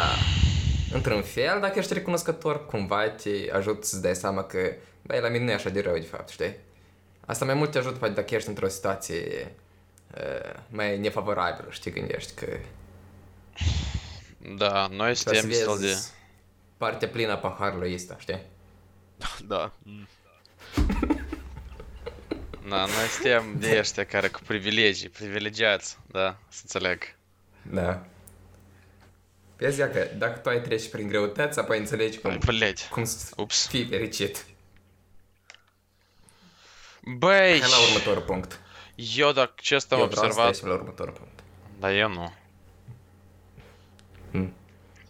Speaker 3: într-un fel, dacă ești recunoscător, cumva te ajută să-ți dai seama că, băi, la mine nu e așa de rău, de fapt, știi? Asta mai mult te ajută, poate, dacă ești într-o situație uh, mai nefavorabilă, știi, gândești că
Speaker 2: da, noi suntem destul de...
Speaker 3: Partea plină a paharului este, știi?
Speaker 1: Da.
Speaker 2: Da, noi suntem de ăștia care cu privilegii, privilegiați, da, să înțeleg.
Speaker 3: Da. Vezi, că dacă tu ai treci prin greutăți, apoi înțelegi cum,
Speaker 2: Bleci.
Speaker 3: cum
Speaker 2: Ups.
Speaker 3: fii fericit.
Speaker 2: Băi!
Speaker 3: Hai la următorul punct.
Speaker 2: Eu, dacă ce am observat...
Speaker 3: Eu la următorul punct.
Speaker 2: Dar eu nu.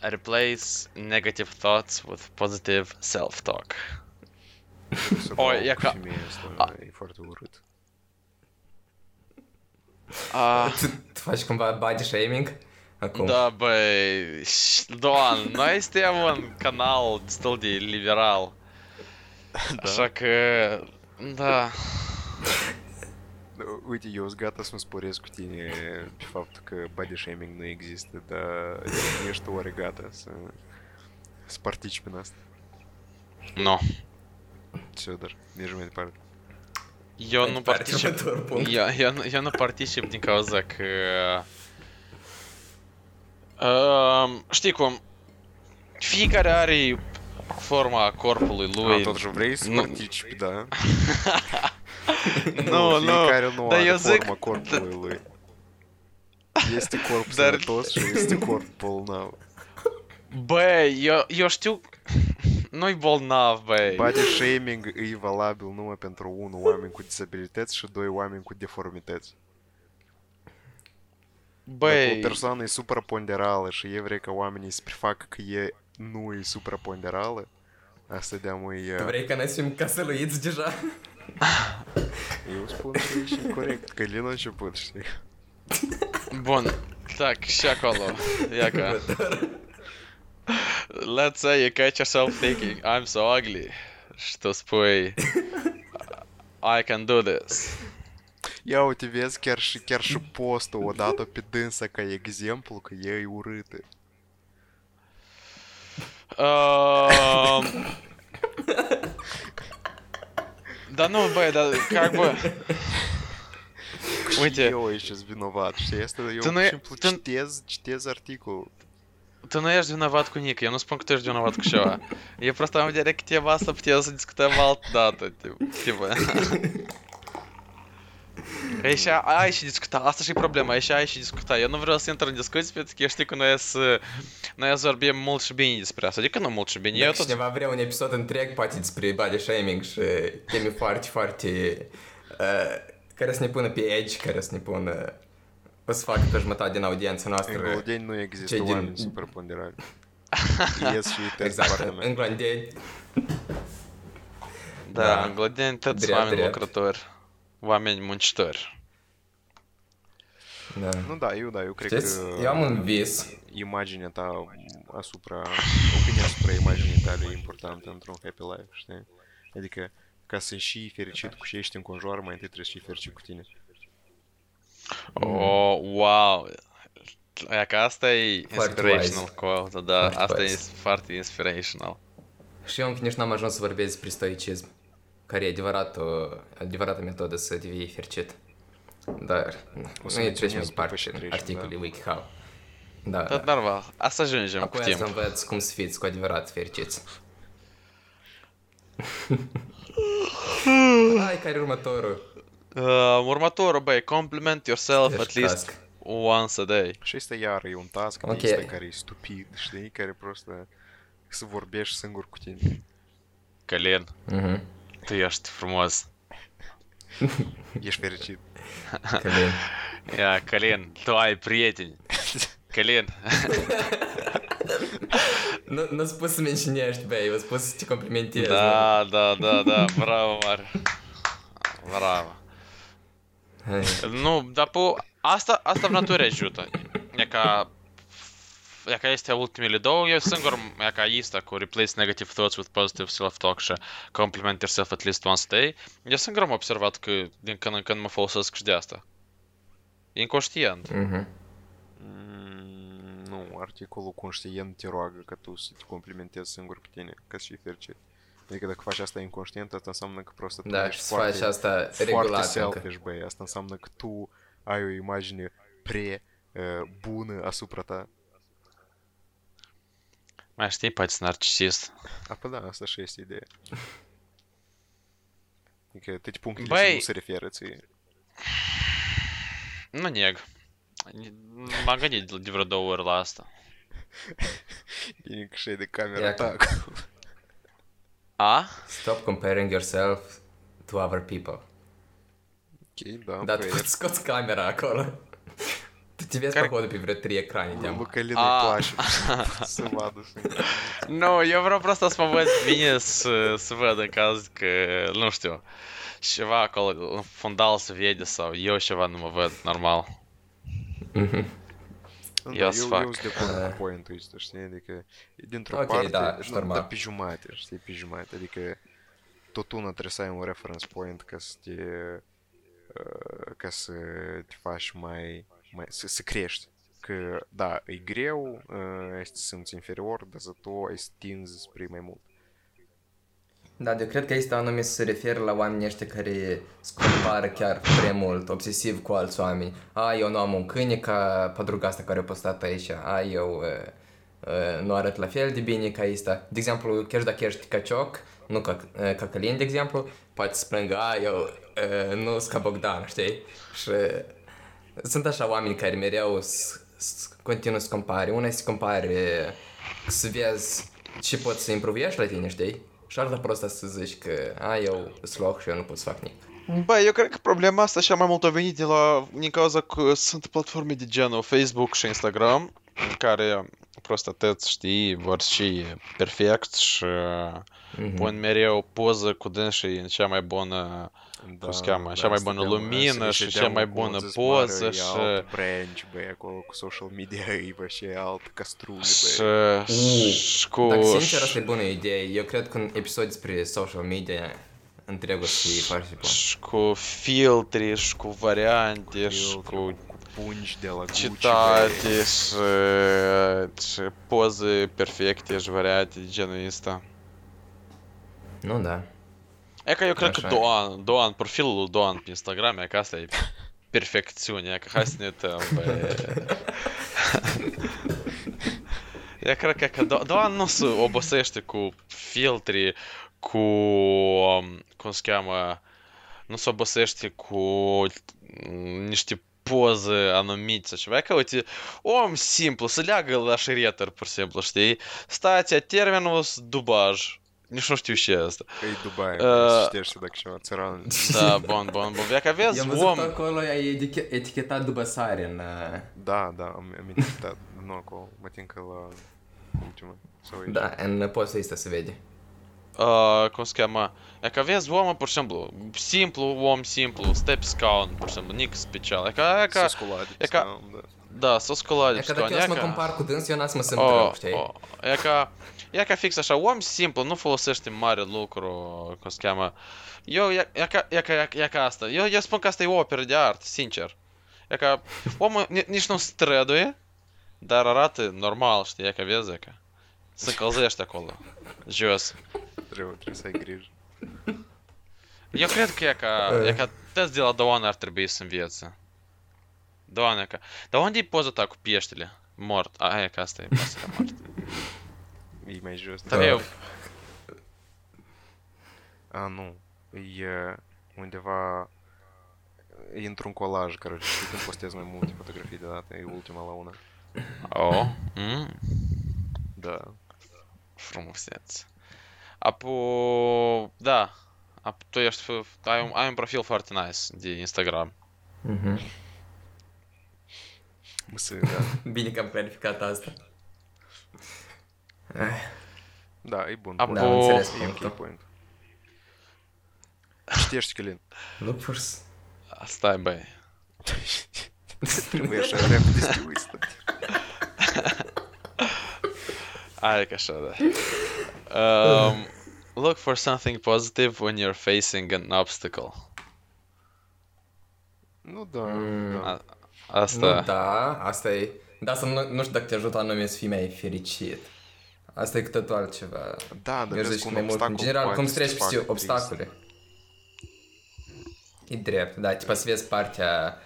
Speaker 3: Hmm.
Speaker 2: Replace negative thoughts with positive self-talk.
Speaker 1: Să
Speaker 2: O,
Speaker 1: dau
Speaker 2: e
Speaker 1: cu
Speaker 2: ca-
Speaker 1: femeia asta, e foarte urât.
Speaker 2: Ah,
Speaker 3: Tu, tu faci cumva body shaming? Acum.
Speaker 2: da, băi, ș- Doan, noi suntem un canal destul de liberal. Așa că, da,
Speaker 1: Uite, eu sunt gata să mă sporesc cu tine pe faptul că body shaming nu există, dar ești oare gata să, să participi în asta?
Speaker 2: nu.
Speaker 1: Țodor, mergem mai departe.
Speaker 2: Eu
Speaker 3: Mai
Speaker 2: nu particip. Eu, eu, eu nu particip din cauza că... Um, știi cum? Fiecare are forma corpului lui.
Speaker 1: A, totuși vrei să
Speaker 2: nu-
Speaker 1: participi, da?
Speaker 2: Nu, nu.
Speaker 1: Fiecare nu
Speaker 2: Dar
Speaker 1: are
Speaker 2: eu zic-
Speaker 1: forma corpului lui. Este corp
Speaker 2: Dar-
Speaker 1: sănătos și este corp bolnav.
Speaker 2: Băi, eu, eu știu... Nu-i bolnav, băi.
Speaker 1: Body shaming e valabil numai pentru unu oameni cu disabilități și doi oameni cu deformități. Dacă
Speaker 2: Băi,
Speaker 1: o persoană e supraponderală și e vrei ca oamenii să prefacă că e nu e supraponderală, asta de e...
Speaker 3: Tu vrei ca noi să fim casăluiți deja?
Speaker 1: Eu spun că e și corect, că Lina a început, știi?
Speaker 2: bun. Так, și acolo. Ia ca. Let's say you catch yourself thinking, I'm so ugly. Și tu spui, I can do this.
Speaker 1: Ia uite, vezi, chiar și, chiar și postul o dată pe dânsa ca exemplu că e urâtă.
Speaker 2: Um... Da nu, băi, dar как бы... Uite,
Speaker 1: Eu aici sunt vinovat, știi? Asta eu
Speaker 2: Tu
Speaker 1: pur
Speaker 2: nu
Speaker 1: și
Speaker 2: e-
Speaker 1: simplu
Speaker 2: tu-
Speaker 1: citez, citez articolul.
Speaker 2: tu nu ești vinovat cu nic, eu nu spun că tu ești vinovat cu ceva. Eu просто am vedere că tema asta putem să discutăm altă dată, tip- tip. Că aici ai și discuta, asta și e problema, aici ai și discuta. Eu nu vreau să intru în discuții pentru că eu știu că noi să, noi să vorbim mult și bine despre asta. Adică nu mult și bine, eu
Speaker 3: Dacă
Speaker 2: tot...
Speaker 3: cineva vrea un episod întreg, poate despre body shaming și teme foarte, foarte... Uh, care să ne pună pe edge, care să ne pună... O să facă pe jumătate din audiența
Speaker 1: În
Speaker 3: noastră.
Speaker 1: Golodeni nu există
Speaker 3: cei din-
Speaker 1: oameni supraponderali. Ies și test
Speaker 3: Exact,
Speaker 1: partea
Speaker 3: în
Speaker 1: mea.
Speaker 3: Glondeni.
Speaker 2: Da,
Speaker 3: Da.
Speaker 2: în Glodeni toți
Speaker 3: Drept,
Speaker 2: oameni
Speaker 3: drept.
Speaker 2: lucrători, oameni muncitori.
Speaker 3: Da.
Speaker 1: Nu, da, eu, da, eu cred
Speaker 3: Știți,
Speaker 1: că
Speaker 3: eu am un vis.
Speaker 1: imaginea ta asupra, opinia asupra imaginii tale e importantă într-un happy life, știi? Adică, ca să și fericit cu ce ești înconjoară, mai întâi trebuie să fii fericit cu tine.
Speaker 2: Oh, wow! Aia că asta e
Speaker 3: Foarte
Speaker 2: inspirational
Speaker 3: wise.
Speaker 2: quote, da,
Speaker 3: Foarte
Speaker 2: asta e
Speaker 3: wise.
Speaker 2: foarte inspirational.
Speaker 3: Și eu încă nici n-am ajuns să vorbesc despre stoicism, care e adevărat o, adevărată metodă să devii fericit. Dar
Speaker 1: O să
Speaker 3: noi trecem
Speaker 1: menționez
Speaker 3: mai departe
Speaker 1: după ce
Speaker 3: în
Speaker 1: trecem,
Speaker 3: articolul WikiHow. Da,
Speaker 2: Tot
Speaker 3: da.
Speaker 2: normal, asta ajungem cu
Speaker 3: Apoi
Speaker 2: timp.
Speaker 3: să învăț cum să fiți cu adevărat fericiți. Hai, care e următorul?
Speaker 2: Uh, următorul, băi, compliment yourself
Speaker 3: Ești
Speaker 2: at least
Speaker 3: task.
Speaker 2: once a day.
Speaker 1: Și este iar e un task
Speaker 3: Ok.
Speaker 1: okay. de ăsta care e stupid, știi? Care просто să vorbești singur cu tine.
Speaker 2: Călin,
Speaker 3: Mhm.
Speaker 2: Tu ești frumos.
Speaker 1: Ești fericit.
Speaker 3: Călin.
Speaker 2: Ia, Călin, tu ai prieteni. Călin.
Speaker 3: Nu, nu spus să menționești, băi, eu spus să te complimentez.
Speaker 2: Da, da, da, da, bravo, mare. Bravo.
Speaker 3: Hai.
Speaker 2: Nu, dar pe asta, asta v natură ajută. E ca e ca este ultimele două, eu singur, e ca asta cu replace negative thoughts with positive self-talk și compliment yourself at least once a day, eu singur am observat că din când în când mă folosesc și de asta. E inconștient.
Speaker 3: Mhm.
Speaker 1: Mm, Nu, articolul conștient te roagă ca tu să te complimentezi singur pe tine, ca să fii fericit. Adică dacă faci asta inconștient, asta înseamnă că просто tu
Speaker 3: Da,
Speaker 1: ești
Speaker 3: și să faci asta
Speaker 1: foarte
Speaker 3: regulat încă.
Speaker 1: selfish, băi. Asta înseamnă că tu ai o imagine pre uh, bună asupra ta.
Speaker 2: Mai știi, poate sunt narcisist.
Speaker 1: A, păi da, asta și este ideea. Adică toate punctele
Speaker 2: Băi-
Speaker 1: nu se referă ție.
Speaker 2: Nu neg. M-am gândit de vreo două ori la asta.
Speaker 1: Bine că și de camera ta.
Speaker 3: că-
Speaker 2: A?
Speaker 3: Stop comparing yourself to other people.
Speaker 1: Ok, da,
Speaker 3: Da,
Speaker 1: băi.
Speaker 3: tu scoți camera acolo. Tu te vezi
Speaker 2: Care-
Speaker 3: pe acolo pe vreo trei ecrane de
Speaker 1: Lui
Speaker 3: am.
Speaker 1: Călin
Speaker 2: A.
Speaker 1: îi place să vadă singur.
Speaker 2: Nu, eu vreau prost să mă văd bine să, să văd în caz că, nu știu, ceva acolo în fundal se vede sau eu ceva nu mă văd normal.
Speaker 3: Mhm.
Speaker 1: Da,
Speaker 2: Eu
Speaker 1: eu,
Speaker 2: să
Speaker 1: eu
Speaker 2: fac.
Speaker 1: sunt de acord
Speaker 3: Da.
Speaker 1: cu point-ul ăsta, știi? Adică, e dintr-o
Speaker 3: Ok,
Speaker 1: parte,
Speaker 3: da, și
Speaker 1: nu,
Speaker 3: normal.
Speaker 1: dar pe jumate, știi, pe jumate. Adică, tot una trebuie să ai un reference point ca să te, uh, ca să te faci mai, mai să, să crești. Că, da, e greu, uh, ai să te simți inferior, dar zato ai să tinzi spre mai mult.
Speaker 3: Da, eu cred că este anume să se referă la oamenii ăștia care se compară chiar prea mult, obsesiv cu alți oameni. A, eu nu am un câine ca podruga asta care a postat aici. A, eu uh, uh, nu arăt la fel de bine ca asta. De exemplu, chiar dacă ești cacioc, nu ca, uh, ca Călin, de exemplu, poate să plângă, a, eu uh, nu sunt ca Bogdan, știi? Și uh, sunt așa oameni care mereu s- s- continuă să compare. Una se compare să vezi ce poți să improviești la tine, știi? Și alta prosta să zici că a, eu sunt loc și eu nu pot să fac nimic.
Speaker 4: Bă, eu cred că problema asta cea mai mult a venit de la, din cauza că sunt platforme de genul Facebook și Instagram, în care prost atât, știi, vor și perfect și
Speaker 3: Mhm.
Speaker 4: pun mereu poză cu dânsii în cea mai bună, da, cum se cheamă, așa da, mai bună lumină și cea mai bună poză și...
Speaker 1: alt branch, bă, acolo cu social media e, bă, și alt
Speaker 4: castrul,
Speaker 1: bă.
Speaker 4: Și cu...
Speaker 3: Dacă sincer, asta e bună idee. Eu cred că un episod despre social media întregul să fie participat.
Speaker 4: Și cu filtre, și cu variante, și cu
Speaker 1: pungi de la Gucci,
Speaker 4: Citate și, și poze perfecte și variate de genul ăsta.
Speaker 3: Nu da.
Speaker 4: Ека јо крак Доан, Доан, профил Доан по Инстаграме, ека се перфекционија, ека хасните, Ја крак ека Доан носу обосеште ку филтри, ку, кон скјама, носу обосеште ку ништи poză anumiți și că uite, om simplu, să leagă la șirieter, pur și simplu, știi? Stația, termenul, dubaj. Nici nu știu ce e asta.
Speaker 1: Că e Dubai,
Speaker 4: Uh,
Speaker 1: băi, citește dacă ceva țăran.
Speaker 4: Da, bun, bun, bun. Dacă aveți
Speaker 3: Eu am văzut
Speaker 4: om...
Speaker 3: acolo, ai etiche- etichetat după sare în... uh,
Speaker 1: Da, da, am, am etichetat. Nu acolo, mă tin că la ultima. Sau aici.
Speaker 3: Da, în postul ăsta se vede.
Speaker 4: Uh, cum se cheamă? Dacă aveți om, pur și simplu, simplu, om simplu, stai pe scaun, pur și simplu, nic special. E ca, e
Speaker 1: Să
Speaker 4: ca,
Speaker 1: sculade
Speaker 4: e ca-
Speaker 1: scaun, da.
Speaker 4: da, să scola de
Speaker 3: E
Speaker 4: pe
Speaker 3: că dacă
Speaker 4: scaun.
Speaker 3: eu să
Speaker 4: E
Speaker 3: mă
Speaker 4: ca,
Speaker 3: compar cu dâns, eu n-am să mă simt
Speaker 4: oh,
Speaker 3: rău, știi?
Speaker 4: oh, e ca, e ca fix așa, om simplu, nu folosește mare lucru, cum se cheamă. Eu, e, e, ca, e, ca, e, ca- e ca asta. Eu, eu spun că asta e o operă de artă, sincer. E ca, omul ni- nici nu străduie, dar arată normal, știi, e ca vezi, e ca. Se încălzește acolo, jos.
Speaker 1: Trebuie, trebuie să ai grijă.
Speaker 2: Eu cred că e ca, e ca toți de la Doan ar trebui să învețe. Doan e ca... Dar unde e poza ta cu peștele? Mort. A, că asta e pasărea mort.
Speaker 1: E mai jos.
Speaker 2: Treu. Da.
Speaker 1: A, nu. E undeva... E într-un colaj, care știi când postez mai multe fotografii deodată, e ultima la una.
Speaker 2: Oh. Mm.
Speaker 1: Da.
Speaker 2: Frumuseț. Apo... Da. Apo, tu ești... Ai un, ai un profil foarte nice de Instagram.
Speaker 3: Mhm.
Speaker 1: Mm
Speaker 3: Bine că am clarificat asta.
Speaker 1: Da, e bun.
Speaker 2: A,
Speaker 1: point.
Speaker 3: Da, am înțeles
Speaker 1: E ok
Speaker 3: punctul.
Speaker 1: point. Citești, Călin.
Speaker 3: Look for... s-
Speaker 2: Stai, băi.
Speaker 1: Trebuie așa repede să te uiți. da.
Speaker 2: Hai că așa, da. Um, look for something positive when you're facing an obstacle.
Speaker 1: Nu, da,
Speaker 3: Mm.
Speaker 1: da.
Speaker 2: A- Asta...
Speaker 3: Nu, da, asta e... Da, să nu, nu știu dacă te ajută anume să fii mai fericit. Asta e cu totul altceva.
Speaker 1: Da, dar
Speaker 3: Eu
Speaker 1: vezi
Speaker 3: zic
Speaker 1: că un
Speaker 3: mai mult, în
Speaker 1: obstacol
Speaker 3: general,
Speaker 1: poate
Speaker 3: cum
Speaker 1: să
Speaker 3: să treci
Speaker 1: te
Speaker 3: peste
Speaker 1: facă
Speaker 3: obstacole. E drept, da, tipa să vezi partea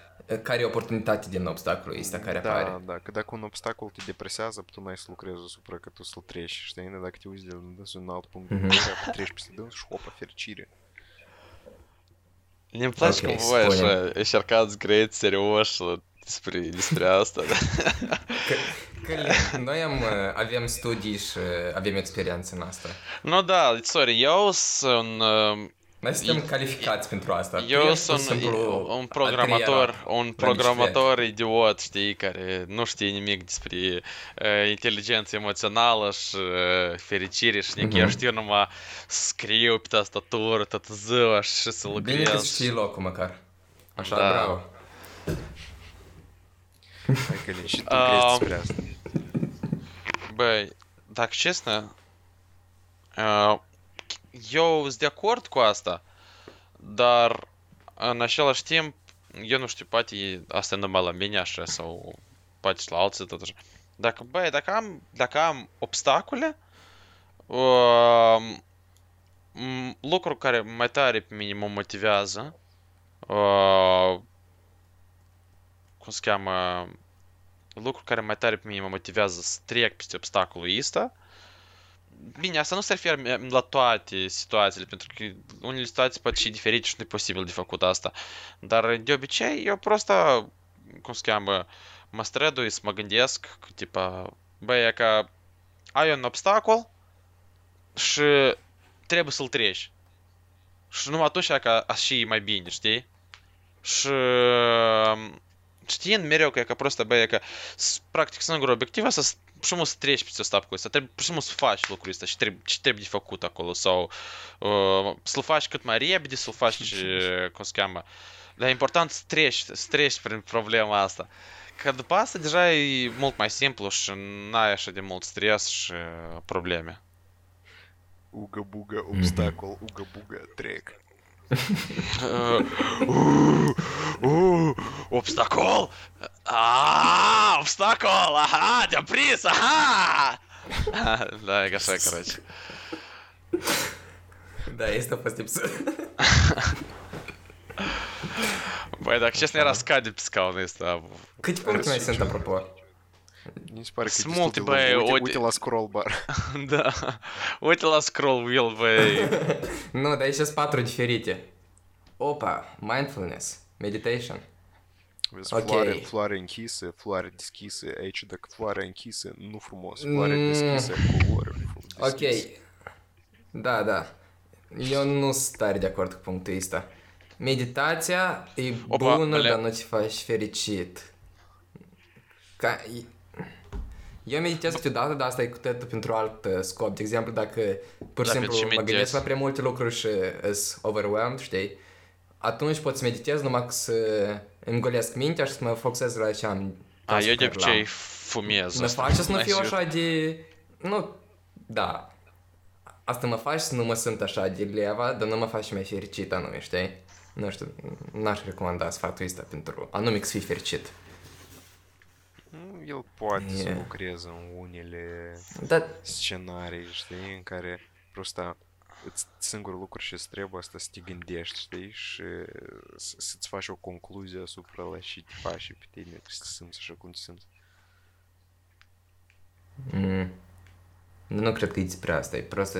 Speaker 3: care e oportunitate din obstacolul ăsta care
Speaker 1: da,
Speaker 3: apare.
Speaker 1: da, că dacă un obstacol te depresează, tu n-ai să lucrezi asupra că tu să-l treci, știi? Dar dacă te uiți de de un alt punct de
Speaker 3: Mhm.
Speaker 1: vedere, tu treci peste dâns și opa, fericire.
Speaker 2: Ne-mi place
Speaker 3: Ok,
Speaker 2: cum voi
Speaker 3: spunem.
Speaker 2: așa încercați grăiți serios despre, despre asta, da?
Speaker 3: Că, că noi am, uh, avem studii și uh, avem experiență în asta.
Speaker 2: Nu, da, sorry, eu sunt... uh,
Speaker 3: Noi suntem calificați pentru asta. Tu
Speaker 2: Eu
Speaker 3: ești pur și
Speaker 2: sunt
Speaker 3: simplu
Speaker 2: un
Speaker 3: a
Speaker 2: programator,
Speaker 3: treia
Speaker 2: un
Speaker 3: la
Speaker 2: programator idiot, știi, care nu știe nimic despre uh, inteligență emoțională și uh, fericire și nici eu
Speaker 3: Mhm.
Speaker 2: știu numai să scriu pe tastatură toată ziua și să
Speaker 3: Bine că
Speaker 2: lucrez.
Speaker 3: știi locul măcar. Așa,
Speaker 2: Da.
Speaker 3: bravo.
Speaker 1: Hai, Călin, și tu
Speaker 2: Um,
Speaker 1: crezi despre asta.
Speaker 2: Băi, dacă честно, uh, eu sunt de acord cu asta, dar în același timp, eu nu știu, poate asta e numai la mine așa sau poate și la alții tot așa. Dacă, băi, dacă am, dacă am obstacole, uh, m- lucruri care mai tare pe mine mă motivează, uh, cum se cheamă, lucru care mai tare pe mine mă motivează să trec peste obstacolul ăsta. Bine, asta nu se referă la toate situațiile, pentru că unele situații pot fi diferite și nu e posibil de făcut asta. Dar de obicei eu prosta, cum se cheamă, mă strădui mă gândesc, că, tipa, băi, ca ai un obstacol și trebuie să-l treci. Și numai atunci că așa e mai bine, știi? Și știin mereu că e ca prostă băie, că practic singurul obiectiv asta și mă să treci peste stapul ăsta, trebuie și mă să faci lucrul ăsta și trebuie, ce trebuie de făcut acolo sau uh, să-l faci cât mai repede, să-l faci, cum se cheamă, dar e important să treci, să treci prin problema asta. Că după asta deja e mult mai simplu și n-ai așa de mult stres și probleme. Uga-buga, mhm. obstacol, uga-buga, trec. Обстакол! Обстакол!
Speaker 3: Ага, сюрприз! Ага! Да, я
Speaker 2: гасай, короче. Да, есть на постепс. Vai tā,
Speaker 3: kas nesnē raskādības kalnīs tā.
Speaker 1: Kad punkts
Speaker 2: mēs
Speaker 1: esam
Speaker 2: tā
Speaker 1: propos?
Speaker 2: Smultipay
Speaker 1: Utila Scroll Bar.
Speaker 2: Да, Utila Scroll Wheelway.
Speaker 3: Ну, да еще с патруль ферите. Опа, mindfulness, meditation. Окей.
Speaker 1: Floare închise, floare deschise, aici dacă floarea închisă, nu frumos, floare deschise, culoare
Speaker 3: Ok. Da, da. Eu nu sunt tare de acord cu punctul ăsta. Meditația e
Speaker 2: Opa,
Speaker 3: bună,
Speaker 2: ale...
Speaker 3: dar nu te faci fericit. Ca, Eu meditez câteodată, dar asta e cu totul pentru alt uh, scop. De exemplu, dacă pur și
Speaker 2: Da,
Speaker 3: simplu
Speaker 2: și
Speaker 3: mă gândesc
Speaker 2: meditezi.
Speaker 3: la prea multe lucruri și îs overwhelmed, știi? Atunci pot să meditez numai că să îmi golesc mintea și să mă focusez la ce am.
Speaker 2: A, eu de
Speaker 3: care
Speaker 2: obicei
Speaker 3: l-am.
Speaker 2: fumez.
Speaker 3: Mă
Speaker 2: asta.
Speaker 3: face să nu
Speaker 2: N-ai
Speaker 3: fiu
Speaker 2: știut?
Speaker 3: așa de... Nu, da. Asta mă face să nu mă sunt așa de leva, dar nu mă face mai fericit anume, știi? Nu știu, n-aș recomanda sfatul ăsta pentru anume să fii fericit
Speaker 1: Nu, el poate să
Speaker 3: E.
Speaker 1: lucreze în unele
Speaker 3: Dar,
Speaker 1: scenarii, știi, în care просто îți singurul lucru ce îți trebuie asta să te gândești, știi, și să- să-ți faci o concluzie asupra la și te face pe tine, să te simți așa cum te simți.
Speaker 3: mm, nu cred că e despre asta, e prost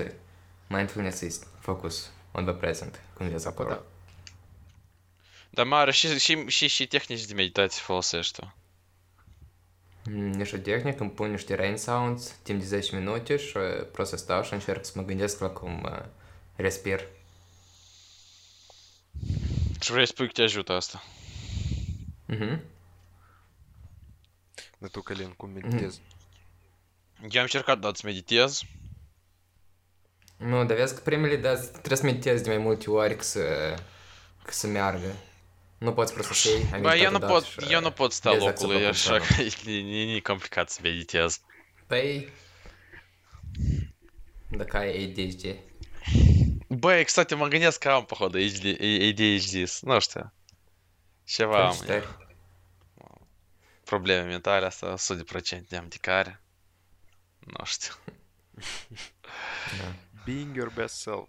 Speaker 3: mindfulness is focus on the present, cum vezi acolo.
Speaker 2: Dar mare, și, și, și, și tehnici de meditație folosești tu.
Speaker 3: Mm, Ești o tehnică, îmi pun niște rain sounds timp de 10 minute și uh, prost să stau și încerc să mă gândesc la cum uh, respir.
Speaker 2: Și vrei să spui că te ajută asta.
Speaker 3: Mhm.
Speaker 1: De tu, Călin, cum meditezi?
Speaker 2: Eu am încercat dat să meditez.
Speaker 3: Nu, dar vezi că primele dăți trebuie să meditezi de mai multe ori ca să, ca să meargă. Nu
Speaker 2: eu nu pot,
Speaker 3: și
Speaker 2: eu nu pot sta
Speaker 3: vezi
Speaker 2: locului,
Speaker 3: acceptă
Speaker 2: așa
Speaker 3: controlul.
Speaker 2: că e, e, e complicat să meditez.
Speaker 3: Păi... Dacă ai ADHD.
Speaker 2: Băi, кстати, mă gândesc că am, походу, ADHD, nu știu. Ceva am,
Speaker 3: Felicitări.
Speaker 2: probleme mentale, asta 100% am de care. Nu știu.
Speaker 1: Being your best self.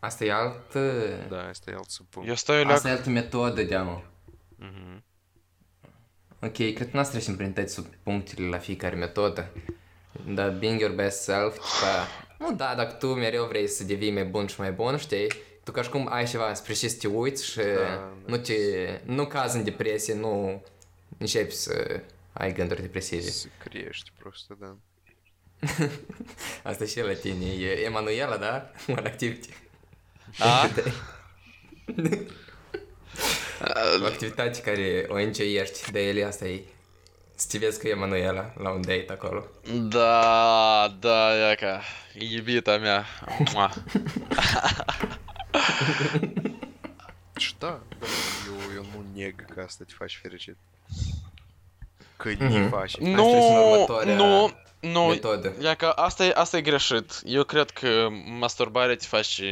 Speaker 3: Asta e altă...
Speaker 1: Da, asta e alt supunct.
Speaker 2: Eu stau, eu leac...
Speaker 3: Asta e altă metodă, deamă.
Speaker 1: Mhm.
Speaker 3: Ok, cred că n-ați trecem prin toate punctele la fiecare metodă. Dar being your best self, tipa, nu da, dacă tu mereu vrei să devii mai bun și mai bun, știi? Tu ca și cum ai ceva spre ce să te uiți și
Speaker 1: da.
Speaker 3: nu te, nu cazi în depresie, nu începi să ai gânduri depresive.
Speaker 1: Să crești просто, da.
Speaker 3: Asta și la tine, e Emanuela, da? One activity.
Speaker 2: A?
Speaker 3: O activitate care o înceiești, de ele asta e. Să te vezi cu Emanuela la un date acolo.
Speaker 2: Da, da, Iaca, iubita mea. Mua.
Speaker 1: Și da, da, eu, eu nu neg că asta te faci fericit. Că
Speaker 3: Mhm.
Speaker 1: ne faci.
Speaker 3: trecem la
Speaker 2: Nu,
Speaker 3: următoarea
Speaker 2: nu, nu,
Speaker 3: metodă.
Speaker 2: Iaca, asta e, asta e greșit. Eu cred că masturbarea te face,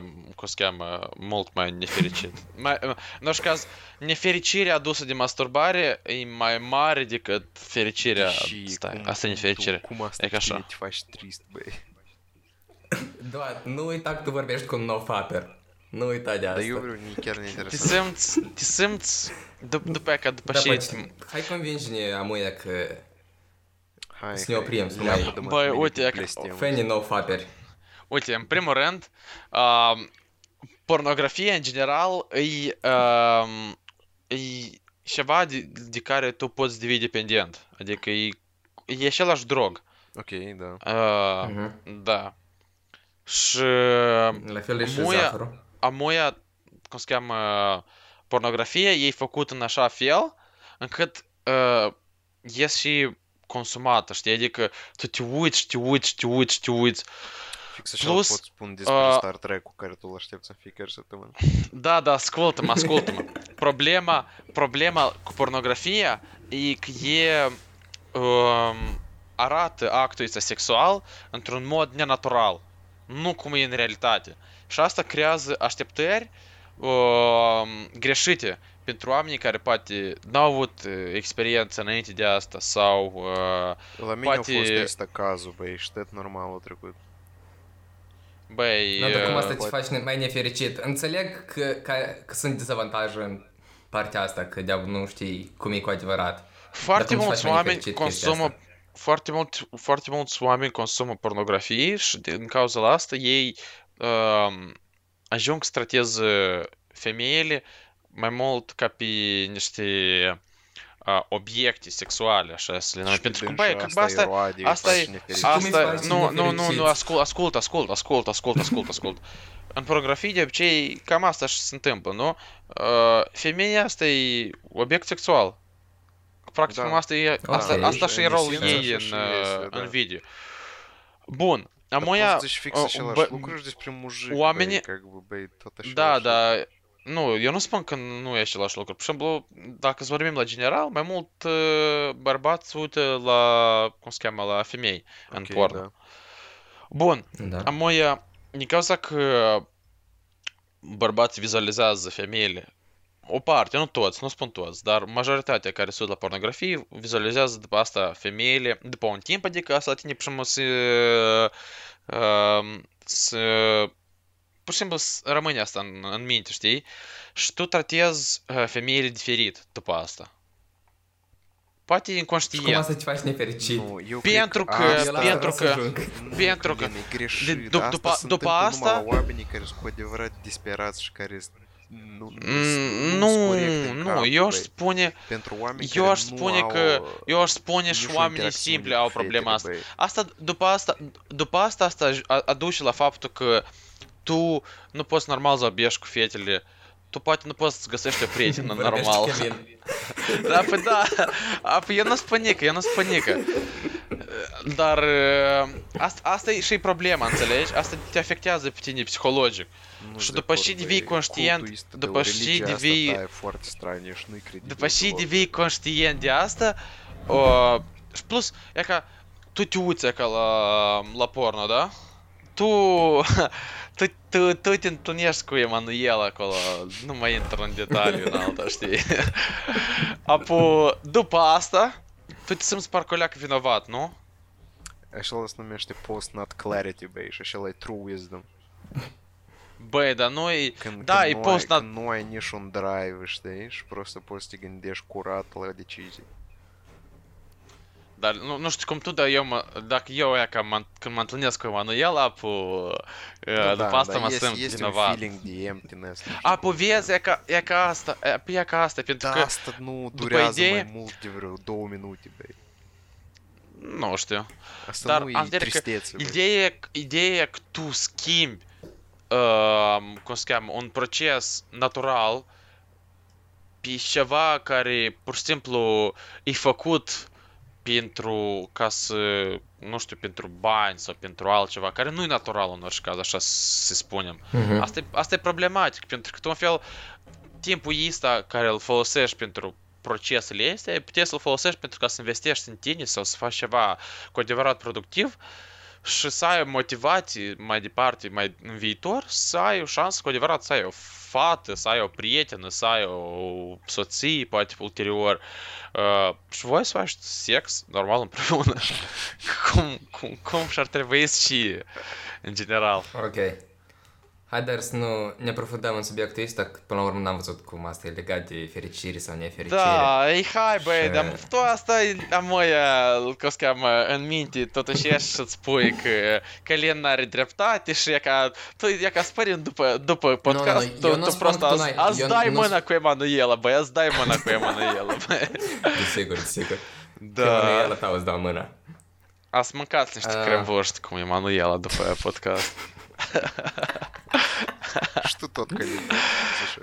Speaker 2: uh, cum se cheamă, mult mai nefericit. Mai, uh, în orice caz, nefericirea adusă de masturbare e mai mare decât fericirea.
Speaker 1: Și
Speaker 2: Stai,
Speaker 1: cum-
Speaker 2: asta e
Speaker 1: cum
Speaker 2: nefericire.
Speaker 1: Tu, cum asta
Speaker 2: E ca
Speaker 1: știi,
Speaker 2: așa.
Speaker 1: te faci trist, băi.
Speaker 3: Da, nu uita că tu vorbești cu un nou faper. Nu uita de asta.
Speaker 1: Dar eu vreau, ni chiar
Speaker 2: Te
Speaker 1: neinteresant.
Speaker 2: simți, te simți, dup- după aia, că după
Speaker 3: Da,
Speaker 2: și...
Speaker 3: bă, hai convinge-ne amuia că
Speaker 1: Hai,
Speaker 3: Să ne oprim, să nu
Speaker 1: leapă
Speaker 3: mai-
Speaker 1: de mă-
Speaker 2: Băi,
Speaker 1: mine
Speaker 2: uite,
Speaker 1: de
Speaker 2: că-
Speaker 1: blestem.
Speaker 3: fanii nou faperi.
Speaker 2: Uite, în primul rând, uh, pornografia, în general, e, uh, e ceva de, de care tu poți deveni dependent. Adică e, e același drog.
Speaker 1: Ok, da.
Speaker 2: Uh,
Speaker 3: Mhm.
Speaker 2: Da. Și
Speaker 3: La fel e și
Speaker 2: Muia-
Speaker 3: zahărul.
Speaker 2: a moia, cum se cheamă, pornografia, e făcut în așa fel încât uh, e și consumată, știi? Adică tu te uiți, și te uiți, și te uiți, și te uiți.
Speaker 1: Fix așa
Speaker 2: Plus,
Speaker 1: pot spun despre
Speaker 2: uh,
Speaker 1: Star Trek cu care tu îl aștepți în fiecare săptămână.
Speaker 2: Da, da, ascultă-mă, ascultă-mă. Problema, problema cu pornografia e că e um, arată actul ăsta sexual într-un mod nenatural. Nu cum e în realitate. Și asta creează așteptări um, greșite pentru oamenii care poate n-au avut uh, experiență înainte de asta sau uh,
Speaker 1: La mine
Speaker 2: Poate-
Speaker 1: a fost ăsta cazul, băi, și tot normal a trecut.
Speaker 2: băi...
Speaker 3: Da, dar cum
Speaker 2: uh,
Speaker 3: asta te
Speaker 1: poate-
Speaker 3: faci ne- mai nefericit? Înțeleg că, că, că sunt dezavantaje în partea asta, că de nu știi cum e cu adevărat.
Speaker 2: Foarte
Speaker 3: cum îți
Speaker 2: mulți
Speaker 3: faci mai
Speaker 2: oameni
Speaker 3: nefericit chestia
Speaker 2: consumă
Speaker 3: asta?
Speaker 2: foarte, mult, foarte mulți oameni consumă pornografie și din cauza la asta ei um, ajung să trateze femeile mai mult ca pe niște uh, obiecte sexuale, așa să le numim. Pentru că, băi, asta, asta e-
Speaker 3: cum îi
Speaker 2: asta, nu, nu, nu, nu, ascult, ascult, ascult, ascult, ascult, ascult, ascult. În pornografie, de obicei, cam asta și se întâmplă, nu? Uh, femeia asta e obiect sexual. Practic,
Speaker 1: Da.
Speaker 2: asta e, asta,
Speaker 3: Ok.
Speaker 2: asta și e rolul ei
Speaker 1: așa
Speaker 2: în, uh, în video. Bun, moia...
Speaker 1: poți zici fix
Speaker 2: uh,
Speaker 1: același
Speaker 2: bă-
Speaker 1: lucru și despre mujic,
Speaker 2: oamenii-
Speaker 1: băi, как бы, băi, tot așa.
Speaker 2: Da, da. Nu, eu nu spun că nu e același lucru. Pur și simplu, dacă să vorbim la general, mai mult uh, bărbați se uită la, cum se cheamă, la femei în porno.
Speaker 1: Da.
Speaker 2: Bun,
Speaker 3: Da.
Speaker 2: Amoia, din cauza că bărbații vizualizează femeile, o parte, nu toți, nu spun toți, dar majoritatea care se uită la pornografie vizualizează după asta femeile, după un timp, adică asta tine pur și simplu să, uh, să pur și simplu să rămâne asta în, în minte, știi? Și tu tratezi uh, femeile diferit după asta. Poate
Speaker 3: Și cum
Speaker 2: inconștient.
Speaker 3: asta te faci nefericit?
Speaker 1: Nu, eu
Speaker 2: Pentru
Speaker 1: cred
Speaker 2: că-
Speaker 1: asta-
Speaker 3: Eu la
Speaker 2: pentru
Speaker 3: asta vreau să
Speaker 2: că-
Speaker 3: ajung.
Speaker 1: Nu,
Speaker 2: pentru că-
Speaker 1: Călin, e greșit.
Speaker 2: de- dup-
Speaker 1: Asta
Speaker 2: după-
Speaker 1: se
Speaker 2: după
Speaker 1: întâmplă
Speaker 2: asta-
Speaker 1: numai la oamenii care sunt cu adevărat disperați și care sunt- nu,
Speaker 2: Mm,
Speaker 1: nu,
Speaker 2: Nu,
Speaker 1: corect în
Speaker 2: nu,
Speaker 1: cap,
Speaker 2: eu aș
Speaker 1: băi.
Speaker 2: spune,
Speaker 1: Pentru oameni
Speaker 2: eu
Speaker 1: care
Speaker 2: aș
Speaker 1: nu
Speaker 2: spune
Speaker 1: au,
Speaker 2: că,
Speaker 1: uh,
Speaker 2: eu aș spune și
Speaker 1: nici o
Speaker 2: oamenii
Speaker 1: interacțiune
Speaker 2: simpli
Speaker 1: cu
Speaker 2: au
Speaker 1: fetele,
Speaker 2: problema asta.
Speaker 1: băi.
Speaker 2: Asta, după asta, după asta, asta aj- a- aduce la faptul că tu nu poți normal să abiești cu fetele tu poate nu poți să găsești o prietenă normal. Da, păi da, a, păi eu nu sunt panică, eu nu sunt panică. Dar uh, asta, asta e și problema, înțelegi? Asta te afectează pe tine psihologic.
Speaker 1: Nu
Speaker 2: Și după
Speaker 1: băi,
Speaker 2: devii conștient, după
Speaker 1: o
Speaker 2: devii-
Speaker 1: e și credibil
Speaker 2: După
Speaker 1: deloc.
Speaker 2: devii conștient de asta, uh, și plus, e ca, tu te uiți ca la, la porno, da? tu, tu, tu, tu te întâlnești cu Emanuel acolo, nu mai intră în detaliu în alta, știi? Apoi, după asta, tu te simți parcă leac vinovat, nu?
Speaker 1: Așa se numește post not clarity, băi, și așa true wisdom.
Speaker 2: Băi, dar noi... Da,
Speaker 1: când
Speaker 2: e post
Speaker 1: not... Când nu ai niciun drive, știi? Și prost poți să te gândești curat la decizii
Speaker 2: dar nu, nu știu cum tu, dar eu mă, dacă eu e ca mă, când mă întâlnesc cu Emanuel, apoi, uh, după asta mă
Speaker 1: este,
Speaker 2: simt
Speaker 1: este
Speaker 2: vinovat.
Speaker 1: un feeling de emptiness. nu știu
Speaker 2: A,
Speaker 1: cum.
Speaker 2: vezi, e ca, e ca asta, e, păi e ca asta, pentru
Speaker 1: Da,
Speaker 2: că,
Speaker 1: asta nu durează
Speaker 2: idee-
Speaker 1: mai mult de vreo două minute, băi.
Speaker 2: nu știu,
Speaker 1: Asta
Speaker 2: Dar
Speaker 1: nu e
Speaker 2: am vedere că
Speaker 1: tristețe, băi.
Speaker 2: ideea, e- ideea e că tu schimbi, uh, cum se cheamă, un proces natural pe ceva care, pur și simplu, e făcut pentru, ca să, nu știu, pentru bani sau pentru altceva, care nu e natural în orice caz, așa să spunem.
Speaker 3: Mhm.
Speaker 2: Asta e, asta e problematic, pentru că tu, în fel, timpul ăsta care îl folosești pentru procesele astea, puteți să-l folosești pentru ca să investești în tine sau să faci ceva cu adevărat productiv și să ai o motivație mai departe, mai în viitor, să ai o șansă cu adevărat să ai o fată, să ai o prietenă, să ai o soție, poate ulterior. Uh, și voi să faceți sex normal împreună. cum, cum, cum și-ar trebui și în general.
Speaker 3: Ok. Hai, dar să nu ne aprofundăm în subiectul ăsta, că până la urmă n-am văzut cum asta e legat de fericire sau nefericire.
Speaker 2: Da, ei hai băi,
Speaker 3: Și-
Speaker 2: dar tu asta e a moia, cum se cheamă, în minte, totuși ești să-ți spui că Călin n-are dreptate și e ca, tu e ca spărin după, după podcast,
Speaker 3: nu, eu
Speaker 2: tu,
Speaker 3: nu
Speaker 2: tu
Speaker 3: spun
Speaker 2: prost
Speaker 3: că tu
Speaker 2: azi,
Speaker 3: n-ai-
Speaker 2: azi
Speaker 3: eu
Speaker 2: dai
Speaker 3: nu
Speaker 2: mâna
Speaker 3: sp-
Speaker 2: cu Emanuela, băi, azi dai mâna cu Emanuela, băi.
Speaker 3: Desigur, desigur. Da.
Speaker 2: Da,
Speaker 3: el ta îți dau mâna.
Speaker 2: ați mâncat niște
Speaker 3: Ah.
Speaker 2: cremvoști cu Emanuela după podcast.
Speaker 1: Și tu tot că așa.